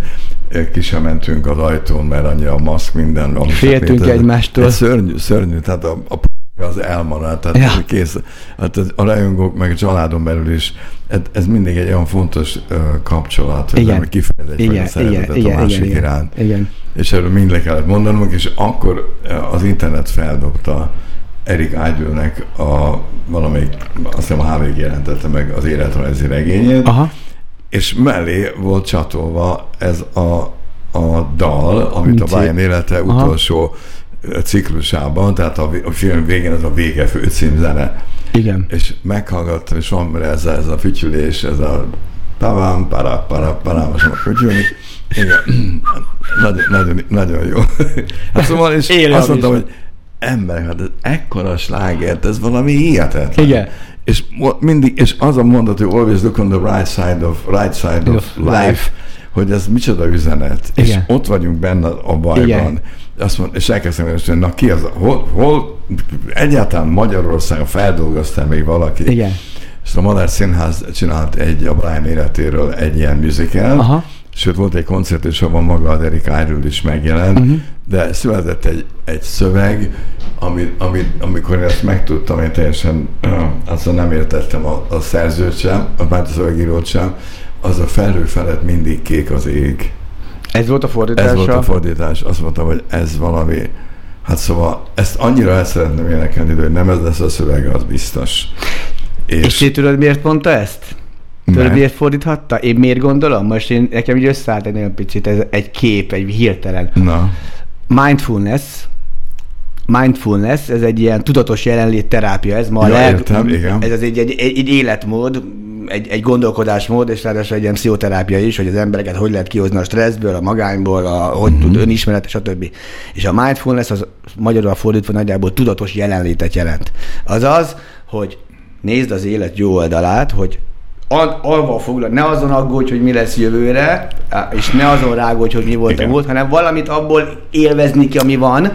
Ki sem mentünk az ajtón, mert annyi a maszk minden. Féltünk létezett. egymástól. Ez szörnyű, szörnyű, tehát a, a az elmaradt, tehát Ja. kész. Hát ez a rajongók, meg a családon belül is, ez, ez mindig egy olyan fontos uh, kapcsolat, hogy Igen. ami kifejez egyfajta Igen, igen, szeretetet igen, a másik igen, iránt igen. és erről mind le kellett mondanunk, és akkor az internet feldobta Erik Idle-nek a valamelyik, azt hiszem a HVG jelentette meg az életrajzi regényét, Aha. és mellé volt csatolva ez a, a dal, amit a Brian élete Aha. utolsó ciklusában, tehát a, a film végén ez a vége főcímzene, Igen. és meghallgattam, és van ez, a- ez a fütyülés, ez a tavám, para, para, para, most már fütyülni. Igen, nagyon, nagyon, nagyon jó. Hát szóval, és Élő azt mondtam, audition. hogy ember, hát ez ekkora slágert, ez valami hihetetlen. Igen. És mindig, és az a mondat, hogy always look on the right side of, right side of life, life. hogy ez micsoda üzenet. Igen. És ott vagyunk benne a bajban. Igen. Azt mond, és elkezdtem hogy na ki az, hol, hol egyáltalán Magyarországon feldolgoztál még valaki. Igen. És a Madár Színház csinált egy a Brian életéről egy ilyen musical, Aha. Sőt volt egy koncert, és abban maga a Derek Irul is megjelent, uh-huh. de született egy, egy szöveg, ami, ami, amikor ezt megtudtam, én teljesen azt nem értettem a, a szerzőt sem, a a szövegírót sem, az a felhő felett mindig kék az ég. Ez volt a fordítása. Ez volt a fordítás. Azt mondtam, hogy ez valami, hát szóval ezt annyira el szeretném énekelni, hogy nem ez lesz a szöveg, az biztos. És ti tudod, miért mondta ezt? Tudod, miért fordíthatta? Én miért gondolom? Most én, nekem így összeállt egy nagyon picit, ez egy kép, egy hirtelen. Na, Mindfulness, mindfulness, ez egy ilyen tudatos jelenlét terápia, ez ma Ja, leg, értem, igen. ez az egy, egy, egy, egy életmód, egy, egy gondolkodásmód, és ráadásul egy ilyen pszichoterápia is, hogy az embereket hogy lehet kihozni a stresszből, a magányból, a, hogy Mhm. tud önismeret, stb. És a mindfulness az magyarul fordítva nagyjából tudatos jelenlétet jelent. Azaz, hogy nézd az élet jó oldalát, hogy al- alva foglal, ne azon aggódj, hogy mi lesz jövőre, és ne azon rágódj, hogy mi volt Igen. a múlt, hanem valamit abból élvezni ki, ami van,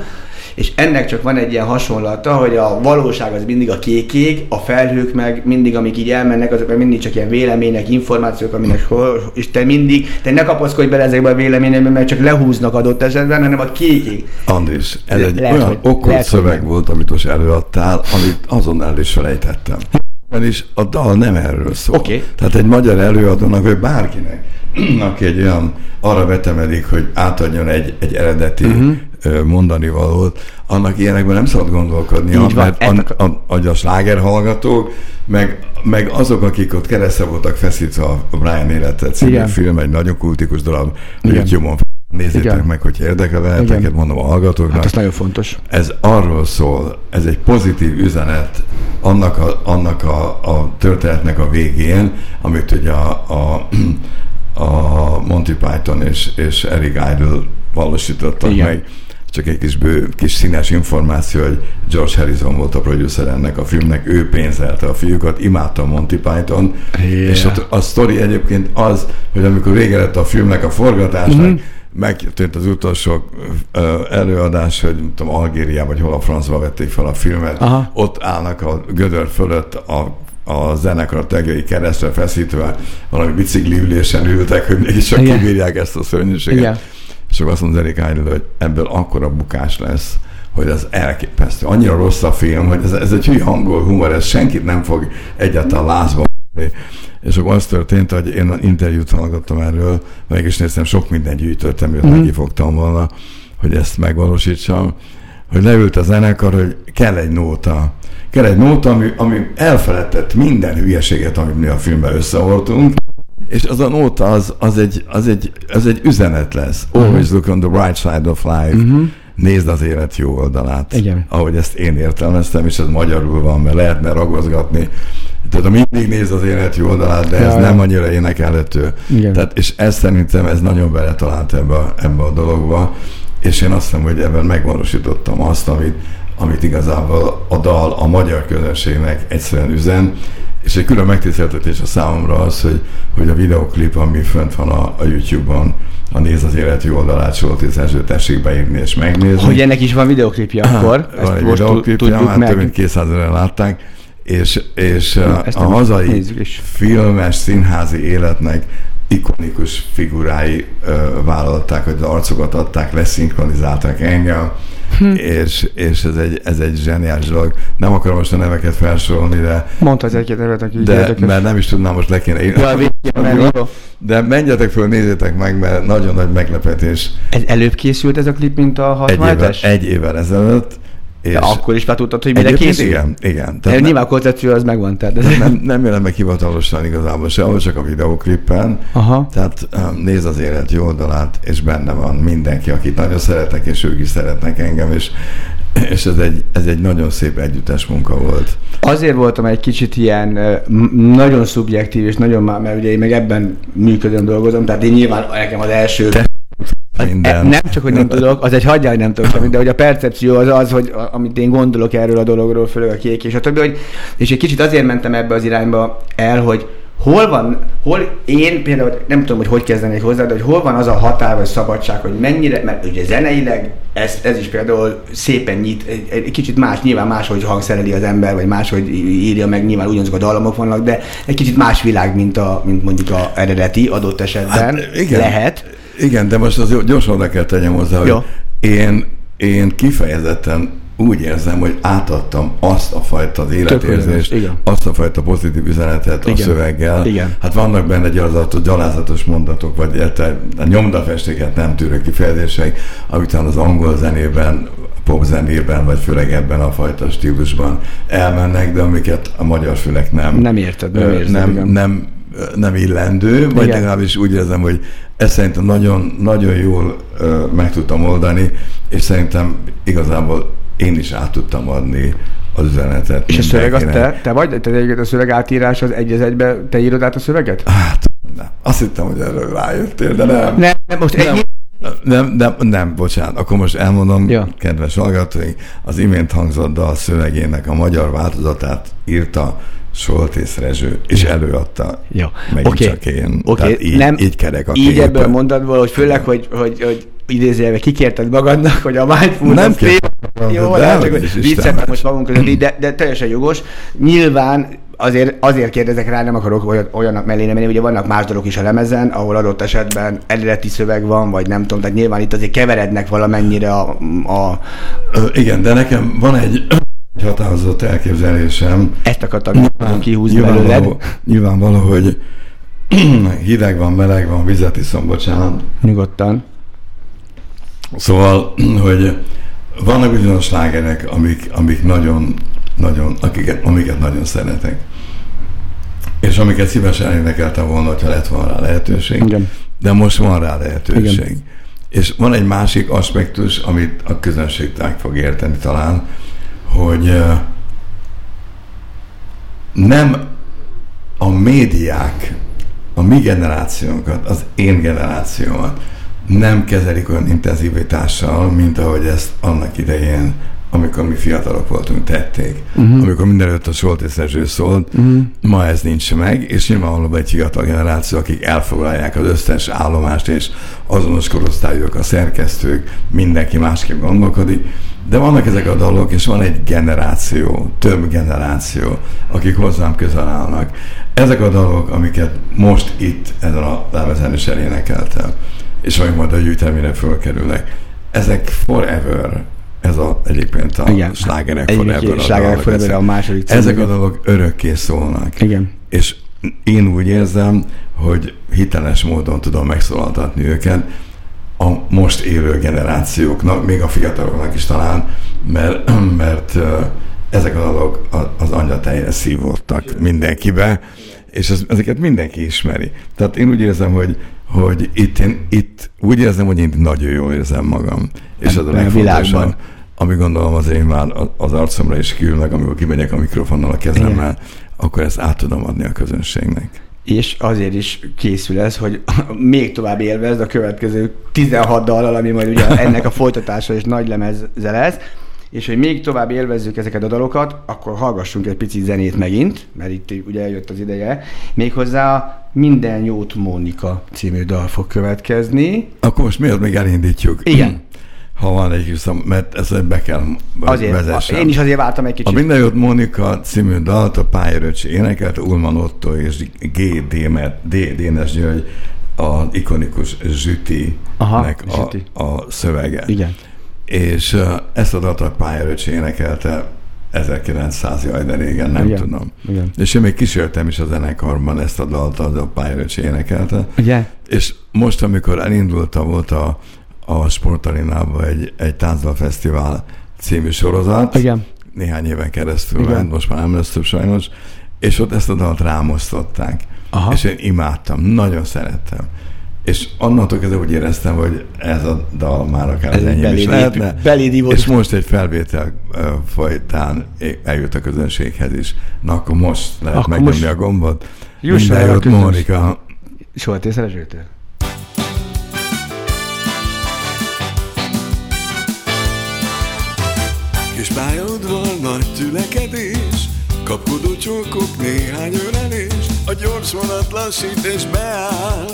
és ennek csak van egy ilyen hasonlata, hogy a valóság az mindig a kékék, a felhők meg mindig, amik így elmennek, azok meg mindig csak ilyen vélemények, információk, aminek hol, és te mindig, te ne kapaszkodj bele ezekbe a véleményekbe, mert csak lehúznak adott esetben, hanem a kékék. Andris, ez egy lehet, olyan okos lehet, szöveg nem. volt, amit most előadtál, amit azon el is felejtettem. És a dal nem erről szól. Oké. Tehát egy magyar előadónak, vagy bárkinek, aki egy olyan arra vetemedik, hogy átadjon egy, egy eredeti uh-huh. mondani valót, annak ilyenekben nem szabad gondolkodnia, Így van, mert ezt a, a, a, a sláger hallgatók, meg, meg azok, akik ott keresztre voltak feszítve a Brian élete című film, egy nagyon kultikus darab. YouTube-on nézzétek Igen. meg, hogy érdekel veleteket, Igen. mondom a hallgatóknak. Hát ez nagyon fontos. Ez arról szól, ez egy pozitív üzenet annak a, annak a, a történetnek a végén, amit ugye a, a, a Monty Python és, és Eric Idle valósítottak Igen. meg. Csak egy kis, bő, kis színes információ, hogy George Harrison volt a producer ennek a filmnek, ő pénzelte a fiúkat, imádta a Monty Python, Yeah. és ott a sztori egyébként az, hogy amikor vége lett a filmnek a forgatásnak, Mhm. Megtört az utolsó előadás, hogy nem tudom, Algériában, vagy hol a francba vették fel a filmet, Aha. ott állnak a gödör fölött a a zenekar tagjai keresztre feszítve valami bicikli ülésen ültek, hogy mégiscsak Igen. kibírják ezt a szörnyűséget. Igen. És akkor azt mondja Erik Idle, hogy ebből akkora bukás lesz, hogy az elképesztő. Annyira rossz a film, hogy ez, ez egy hülye hangol humor, ez senkit nem fog egyáltalán lázba venni. És akkor az történt, hogy én interjút hallgattam erről, meg is néztem, sok mindent gyűjtöttem, Mhm. neki fogtam volna, hogy ezt megvalósítsam, hogy leült a zenekar, hogy kell egy nóta. Kell egy nóta, ami, ami elfeledtett minden hülyeséget, amit mi a filmben összehordtunk, és az a nóta az, az, egy, az, egy, az egy üzenet lesz. Always look on the right side of life. Uh-huh. Nézd az élet jó oldalát. Igen. Ahogy ezt én értelmeztem, és ez magyarul van, mert lehetne ragozgatni. Tehát a mindig nézd az élet jó oldalát, de ez Ja, nem annyira énekelhető. Igen. Tehát, és ez szerintem ez nagyon beletalált ebbe, a- ebbe a dologba, és én azt hiszem, hogy ebben megvalósítottam azt, amit amit igazából a dal a magyar közönségnek egyszerűen üzen, és egy külön megtiszteltetés a számomra az, hogy, hogy a videoklip, ami fönt van a, a YouTube-on, a Néz az életi oldalát, Soltész Erzső, tessék beírni és megnézni. Hogy ennek is van videoklipja akkor? Van egy videoklipja, már több mint 200 ezeren látták, és, és a, a hazai filmes, színházi életnek ikonikus figurái ö, vállalták, hogy az arcokat adták, leszinkronizálták engem, hm. és, és ez, egy, ez egy zseniális dolog. Nem akarom most a neveket felsorolni, de... Mondhatsz egy-két nevet, aki De, érdekes. mert nem is tudnám, most le kéne írni. Ja, de menjetek föl, nézzétek meg, mert nagyon nagy meglepetés. Ez előbb készült ez a klip, mint a 67-es? Egy, egy évvel ezelőtt, és De akkor is már tudtad, hogy mire készül? Igen, igen. Tehát nyilván a koncepció az megvan. Tehát ez... nem, nem jelent meg hivatalosan igazából se, csak a videoklippen. Aha. Tehát nézd az élet jó oldalát, és benne van mindenki, akit nagyon szeretek, és ők is szeretnek engem, és és ez egy, ez egy nagyon szép együttes munka volt. Azért voltam egy kicsit ilyen nagyon szubjektív, és nagyon már, mert ugye én meg ebben működöm, dolgozom, tehát én nyilván nekem az első Te minden. Nem csak, hogy nem tudok, az egy hagyja, hogy nem tudok, de hogy a percepció az az, hogy amit én gondolok erről a dologról, főleg a kék és a többi, hogy, és egy kicsit azért mentem ebbe az irányba el, hogy hol van, hol én például nem tudom, hogy hogy kezdenék hozzá, de hogy hol van az a határ vagy szabadság, hogy mennyire, mert ugye zeneileg ez, ez is például szépen nyit, egy, egy kicsit más, nyilván máshogy hangszereli az ember, vagy máshogy írja meg, nyilván ugyanazok a dallamok vannak, de egy kicsit más világ, mint, a, mint mondjuk a eredeti adott esetben hát, igen. lehet. Igen, de most az gyorsan oda kell tegyem hozzá, hogy én, én kifejezetten úgy érzem, hogy átadtam azt a fajta az életérzést, azt a fajta pozitív üzenetet igen. a szöveggel. Igen. Hát vannak benne gyalázatos, gyalázatos mondatok, vagy a nyomdafestéket nem tűrő kifejezések, amit az angol zenében, pop zenében, vagy főleg ebben a fajta stílusban elmennek, de amiket a magyar fülek nem. Nem érted, nem érzed, nem, nem, nem illendő, vagy Igen. legalábbis úgy érzem, hogy ezt szerintem nagyon, nagyon jól ö, meg tudtam oldani, és szerintem igazából én is át tudtam adni az üzenetet. És a szöveg az te, te vagy? Te egyébként a szöveg átírás az egy az egybe, te írod át a szöveget? Hát, nem. Azt hittem, hogy erről rájöttél, de nem. Nem, nem most nem. Egy... Nem, nem, nem, bocsánat, akkor most elmondom, ja. kedves hallgatóink, az imént hangzott dal szövegének a magyar változatát írta Soltész Rezső, és előadta. Jó. Megint okay. csak én. Okay. így, nem, így kerek a Így képen. ebből mondatból, hogy főleg, hogy, hogy, hogy idézőjelben kikérted magadnak, hogy a mindfulness nem fél... Jó, de hát, hogy vicceltem most magunk között, de, de teljesen jogos. Nyilván azért, azért kérdezek rá, nem akarok olyannak mellé menni, ugye vannak más dolgok is a lemezen, ahol adott esetben eredeti szöveg van, vagy nem tudom, tehát nyilván itt azért keverednek valamennyire a... a... Igen, de nekem van egy egy határozott elképzelésem. Ezt akartam nyilván, kihúzni nyilván belőled. Való, nyilván valahogy hideg van, meleg van, vizet iszom, bocsánat. Nyugodtan. Szóval, hogy vannak bizonyos slágerek, amik, amik nagyon, nagyon, akiket, amiket nagyon szeretek. És amiket szívesen énekeltem volna, ha lett volna rá lehetőség. Igen. De most van rá lehetőség. Igen. És van egy másik aspektus, amit a közönség fog érteni talán, hogy nem a médiák, a mi generációnkat, az én generációmat nem kezelik olyan intenzivitással, mint ahogy ezt annak idején amikor mi fiatalok voltunk, tették. Uh-huh. Amikor mindenőtt a Soltész Erzső szólt, uh-huh. ma ez nincs meg, és nyilvánvalóan egy fiatal generáció, akik elfoglalják az összes állomást, és azonos korosztályok, a szerkesztők, mindenki másképp gondolkodik, de vannak ezek a dolgok, és van egy generáció, több generáció, akik hozzám közel állnak. Ezek a dolgok, amiket most itt ezen a lábezen is elénekeltem, és amik majd a gyűjteményre fölkerülnek, ezek forever ez a, egyébként a Igen. slágerek forever. Slágerek forever a második cím. Ezek a dolgok örökké szólnak. Igen. És én úgy érzem, hogy hiteles módon tudom megszólaltatni őket, a most élő generációknak, még a fiataloknak is talán, mert, mert ezek a dolgok az anyatejre szívottak mindenkibe, és ez, ezeket mindenki ismeri. Tehát én úgy érzem, hogy, hogy itt, én, itt úgy érzem, hogy én nagyon jól érzem magam. És az a legfontosabb, ami gondolom az én már az arcomra is meg amikor kimegyek a mikrofonnal a kezemmel, Igen. akkor ezt át tudom adni a közönségnek és azért is készül ez, hogy még tovább élvezd a következő 16 dallal, ami majd ugye ennek a folytatása és nagy lemezze lesz. És hogy még tovább élvezzük ezeket a dalokat, akkor hallgassunk egy picit zenét megint, mert itt ugye eljött az ideje. Méghozzá a Minden jót Mónika című dal fog következni. Akkor most miért még elindítjuk? Igen. Ha van egy kis, mert ezt be kell Azért, vezessem. én is azért vártam egy A kicsit. Minden jót Mónika című dalt a pályaröcsi énekelt Ulman Otto és G. Démet, D. Dénes György az ikonikus Zsüti Aha, a, Zsüti. a szövege. Igen. És ezt a dalt a pályaröcsi énekelte 1900 jaj, de régen, nem Igen, tudom. igen. És én még kísértem is a zenekarban ezt a dalt, az a pályaröcsi énekelte. Ugye? És most, amikor elindulta, volt a, a Sportarénában egy, egy táncdalfesztivál című sorozat, Igen. néhány éven keresztül Igen. ment, most már nem lesz több sajnos, és ott ezt a dalt rámosztották. Aha. És én imádtam, nagyon szerettem. És onnantól kezdve úgy éreztem, hogy ez a dal már akár Ez az egy enyém is lehetne. ivott. És most egy felvétel folytán eljött a közönséghez is. Na akkor most lehet Akkor megnyomni most a gombot. jusson el a közönség. Mónika. Erzsőtől. Kis pályaudvar, nagy tülekedés Kapkodó csókok, néhány ölelés A gyors vonat lassít és beáll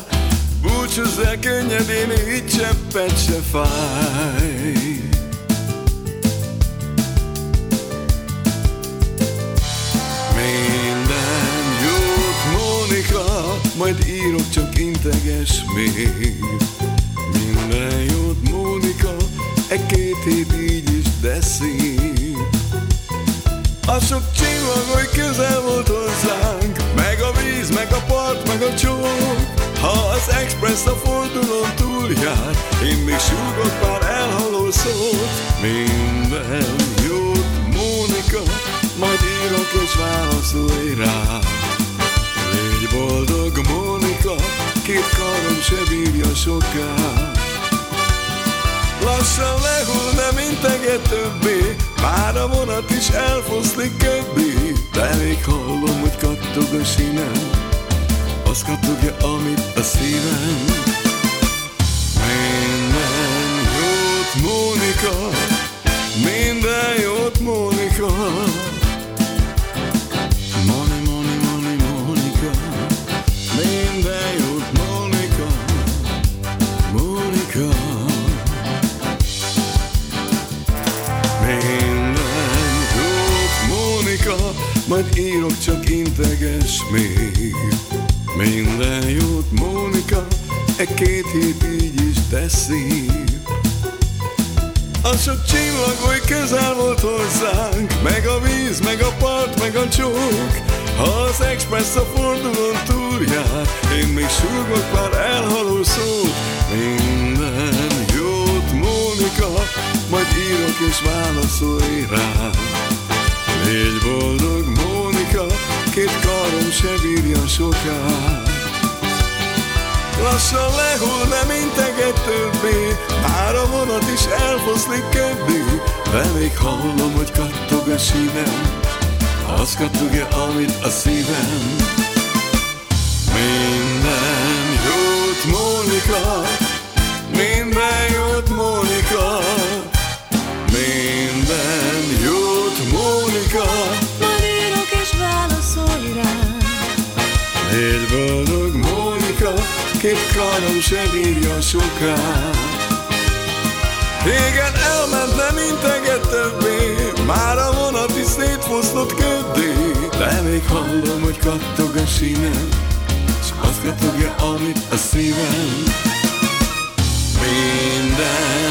Búcsúzz el könnyedén, így cseppet se fáj. Minden jót, Mónika Majd írok, csak integes még Minden jót, Mónika E két hét így is, de szép A sok csillag, hogy közel volt hozzánk Meg a víz, meg a part, meg a csók Ha az express a fordulón túljár Én még súgok pár elhaló szót. Minden jót, Mónika Majd írok és válaszolj rá. Légy boldog, Mónika Két karom se bírja soká. Lassan lehull, nem integet többé Már a vonat is elfoszlik köbbé De még hallom, hogy kattog a sinem Az kattogja, amit a szívem. Minden jót, Mónika Minden jót, Mónika. Mónika. Minden jót, Mónika. Mónika. Minden jót, Mónika, majd írok, csak integes még. Minden jót, Mónika, e két hét így is teszi. A sok csillag oly közel volt hozzánk Meg a víz, meg a part, meg a csók. Ha az express a fordulón túljár Én még súgok pár elhaló szót. Minden jót, Mónika Majd írok és válaszolj rá Légy boldog, Mónika Két karom se bírja soká Lassan lehull, nem integet többé. Már a vonat is elfoszlik köbbé De hallom, hogy kattog a sinem Az kattogja, amit a szívem. Minden jót, Mónika. Minden jót, Mónika. Minden jót, Mónika Légy boldog, Mónika, két karom se bírja soká. Régen elment, nem integet többé, már a vonat is szétfosztott köddé. De még hallom, hogy kattog a sinem, s azt kattogja, amit a szívem. Minden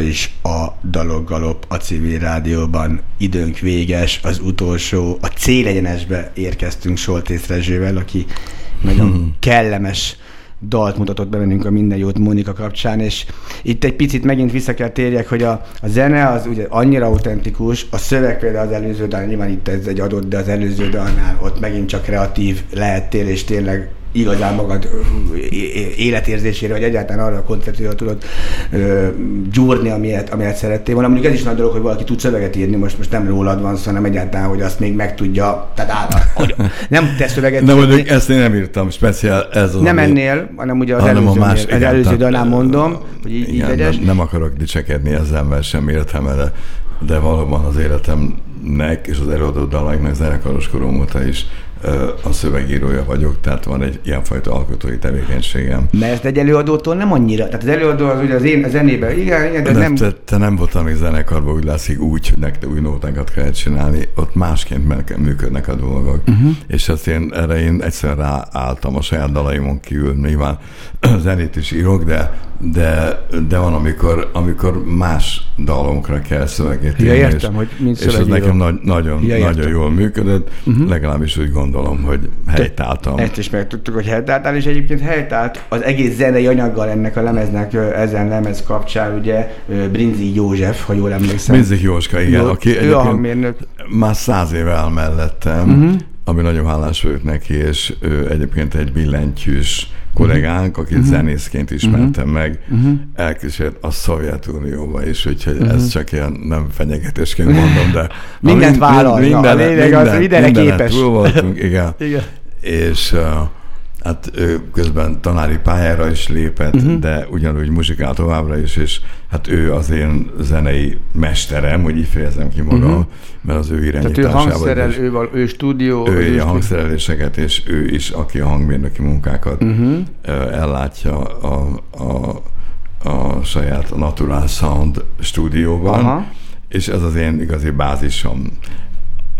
továbbra is a Dalok Galop a civil rádióban. Időnk véges, az utolsó, a célegyenesbe érkeztünk Soltész Rezsővel, aki nagyon kellemes dalt mutatott be bennünk a Minden Jót Mónika kapcsán, és itt egy picit megint vissza kell térjek, hogy a, a zene az ugye annyira autentikus, a szöveg például az előző dal, nyilván itt ez egy adott, de az előző dalnál ott megint csak kreatív lehettél, és tényleg igazán magad életérzésére, vagy egyáltalán arra a koncepcióra tudod ö, gyúrni, amilyet, amilyet szerettél volna. Mondjuk ez is nagy dolog, hogy valaki tud szöveget írni, most, most nem rólad van szó, hanem egyáltalán, hogy azt még meg tudja, tehát hogy nem te szöveget Nem, mondjuk ezt én nem írtam, speciál ez az, Nem ami- ennél, hanem ugye az hanem a előzőnél, más, az előző ö, mondom, hogy így, így igen, legyen. nem, nem akarok dicsekedni ezzel, mert sem értem erre, de valóban az életemnek és az előadó dalaiknak zenekaros korom óta is a szövegírója vagyok, tehát van egy ilyenfajta alkotói tevékenységem. Mert egy előadótól nem annyira, tehát az előadó az ugye az én a zenében, igen, igen, de De nem, te, te nem voltál még zenekarban, úgy látszik úgy, hogy neked új nótákat kell csinálni, ott másként működnek a dolgok. Uh-huh. És ezt én, erre én egyszer ráálltam a saját dalaimon kívül, nyilván zenét is írok, de, de, de van, amikor, amikor más dalomkra kell szöveget Ja, írni, értem, és, hogy mint és ez nekem nagy, nagyon, Ja, ja, értem. nagyon jól működött, uh-huh. legalábbis úgy gondolom, hogy helytáltam. Ezt is megtudtuk, hogy helytáltál, és egyébként helytált az egész zenei anyaggal ennek a lemeznek, ezen lemez kapcsán, ugye Brinzi József, ha jól emlékszem. Minzik Jóska, igen, Jó, aki ő a hangmérnök. már száz éve áll mellettem, uh-huh. Ami nagyon hálás vagyok neki, és ő egyébként egy billentyűs kollégánk, akit Mhm. uh-huh. zenészként ismertem uh-huh. meg, uh-huh. elkísért a Szovjetunióba is, úgyhogy uh-huh. ez csak ilyen nem fenyegetésként mondom, de... Mhm. Mindent mind- vállalja. A lényeg az, hogy mindenre képes. Túl voltunk, igen. Igen. És uh, hát ő közben tanári pályára is lépett, uh-huh. de ugyanúgy muzsikál továbbra is, és hát ő az én zenei mesterem, hogy így fejezem ki magam, uh-huh. mert az ő Mhm. Tehát ő irányításával. hangszerel, ő, val, ő stúdió. ő ő a hangszereléseket, és ő is, aki a hangmérnöki munkákat uh-huh. ellátja a, a, a saját Natural Sound stúdióban, Aha. és ez az én igazi bázisom,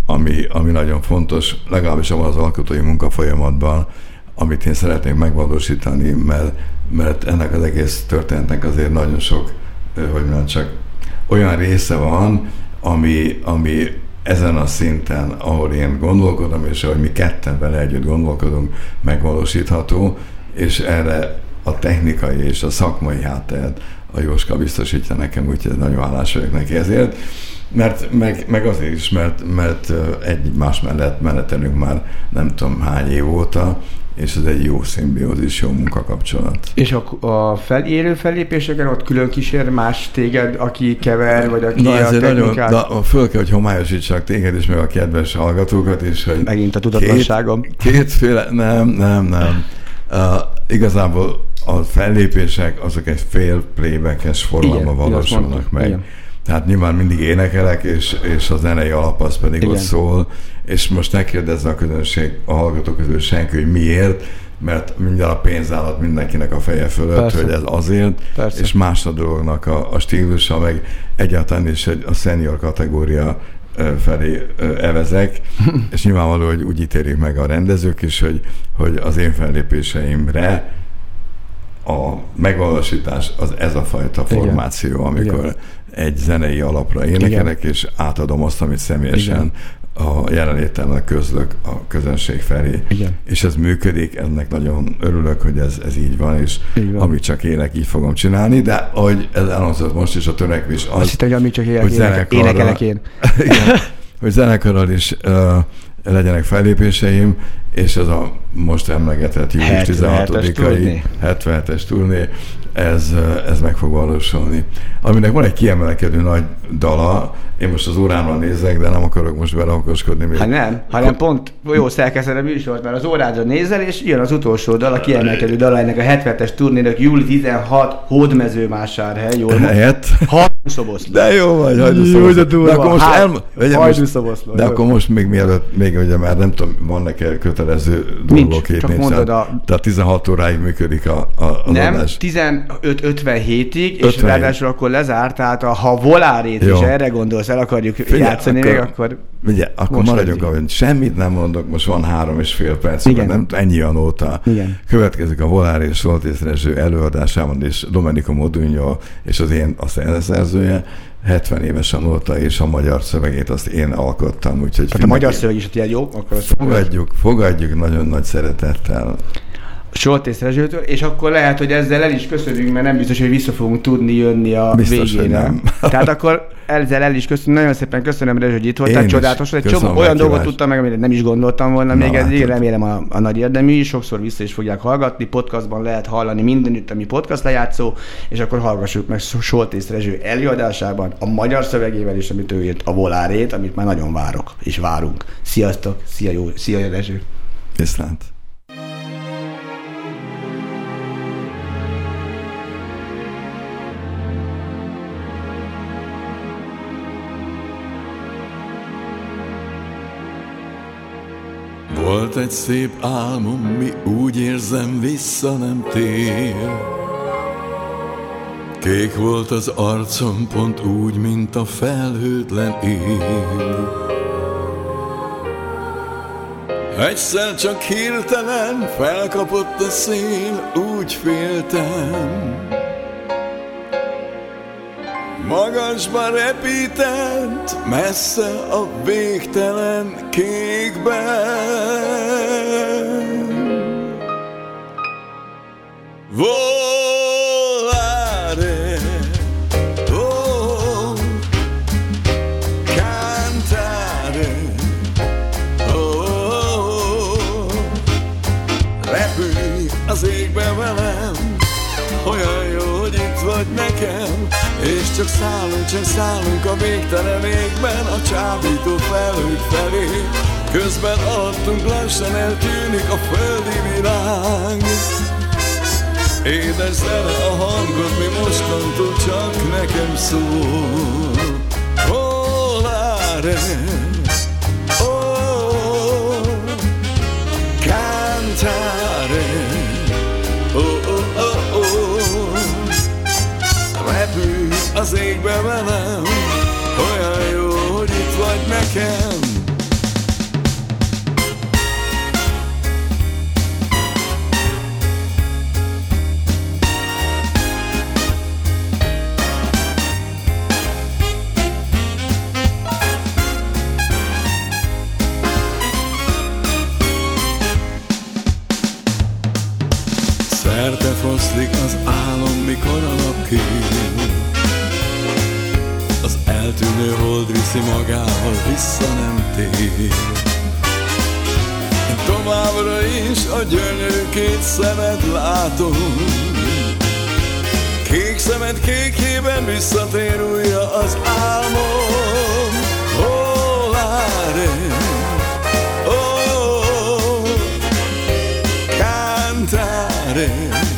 ami, ami nagyon fontos, legalábbis abban az alkotói munka folyamatban, amit én szeretnék megvalósítani, mert, mert ennek az egész történetnek azért nagyon sok, hogy mondjam, csak olyan része van, ami, ami ezen a szinten, ahol én gondolkodom, és ahogy mi ketten vele együtt gondolkodunk, megvalósítható, és erre a technikai és a szakmai hátteret a Jóska biztosítja nekem, úgyhogy nagyon hálás vagyok neki ezért. Mert, meg, meg azért is, mert, mert ö, egymás mellett menetelünk már nem tudom hány év óta, és ez egy jó szimbiózis, jó munkakapcsolat. És a, a felérő fellépéseken ott külön kísér más téged, aki kever, vagy aki Na a ezért nagyon, technikát? na, föl kell, hogy homályosítsak téged is, meg a kedves hallgatókat is, hogy Megint a tudatlanságom. Két, kétféle, nem, nem, nem. Uh, igazából a fellépések azok egy fél playbackes formában Igen, valósulnak meg. igen. Tehát nyilván mindig énekelek, és, és a zenei alap az pedig Igen. ott szól, és most ne kérdezze a közönség, a hallgatók közül senki, hogy miért, mert minden a pénzállat mindenkinek a feje fölött, Persze. hogy ez azért, Persze. és más a dolognak a, a stílusa, meg egyáltalán is egy, a senior kategória felé evezek, és nyilvánvaló, hogy úgy ítélik meg a rendezők is, hogy, hogy az én fellépéseimre a megvalósítás az ez a fajta Igen. formáció, amikor Igen. egy zenei alapra énekelek, és átadom azt, amit személyesen Igen. A jelenlétemmel közlök a közönség felé. Igen. És ez működik, ennek nagyon örülök, hogy ez, ez így van, és Így van. amit csak élek, így fogom csinálni, de ahogy ez elhangzott most is, a törekvés az, Azt hittem, hogy amit csak ének, hogy énekel, zenekarra- énekelek én. igen, hogy zenekarral is uh, legyenek fellépéseim, és ez a most emlegetett július 77-es 16-ai turné. 77-es turné, ez, ez meg fog valósulni. Aminek van egy kiemelkedő nagy dala, én most az órámra nézek, de nem akarok most vele okoskodni. Még. Ha nem, hanem pont jó szerkeszted a műsort, mert az órádra nézel, és jön az utolsó dal, a hát, kiemelkedő dala ennek a 70-es turnének, júli 16, Hódmezővásárhely, jól Helyett. 6 szoboszló. De jó vagy, hajdúszoboszló. Jó, de durva. De akkor most, Há, elma, ugye, most, de akkor most még mielőtt, még ugye már nem tudom, vannak-e kötelező dolgok Nincs, csak mondod a... Tehát 16 óráig működik a, a, a Nem, 15-57-ig, és ráadásul akkor lezárt, tehát a, ha volárét jó. is erre gondolsz, el akarjuk Figyelj, játszani akkor, még, akkor... Ugye, akkor Most maradjunk, ahogy semmit nem mondok, most van három és fél perc, Igen. Nem ennyi a nóta. Igen. Következik a Volár és Soltész Rezső előadásában, és Domenico Modugno, és az én a szerzője, 70 éves a nóta, és a magyar szövegét azt én alkottam, úgyhogy tehát a magyar szöveg is, ilyen jó, akkor fogadjuk, fogadjuk nagyon nagy szeretettel. Soltész Rezsőtől, és akkor lehet, hogy ezzel el is köszönünk, mert nem biztos, hogy vissza fogunk tudni jönni a Biztos, végére. nem. Tehát akkor ezzel el is köszönöm. Nagyon szépen köszönöm, Rezső, hogy itt voltál. Csodálatos, egy csomó olyan dolgot tudtam meg, amit nem is gondoltam volna Na, még eddig. látod. Remélem a, a nagy érdemű is. Sokszor vissza is fogják hallgatni. Podcastban lehet hallani mindenütt, ami podcast lejátszó, és akkor hallgassuk meg Soltész Rezső előadásában a magyar szövegével is, amit ő írt, a volárét, amit már nagyon várok, és várunk. Sziasztok, szia, jó, szia Rezső. Viszlát. Volt egy szép álmom, mi úgy érzem vissza nem tér. Kék volt az arcom, pont úgy, mint a felhőtlen él. Egyszer csak hirtelen felkapott a szél, úgy féltem. Magasba repített, messze a végtelen kékben. Volare, csak szállunk, csak szállunk a végtelen égben, a csábító felhők felé. Közben alattunk lassan eltűnik a földi világ. Édes zene a hangod, mi mostantól csak nekem szól. Volare, oh, Kék szemed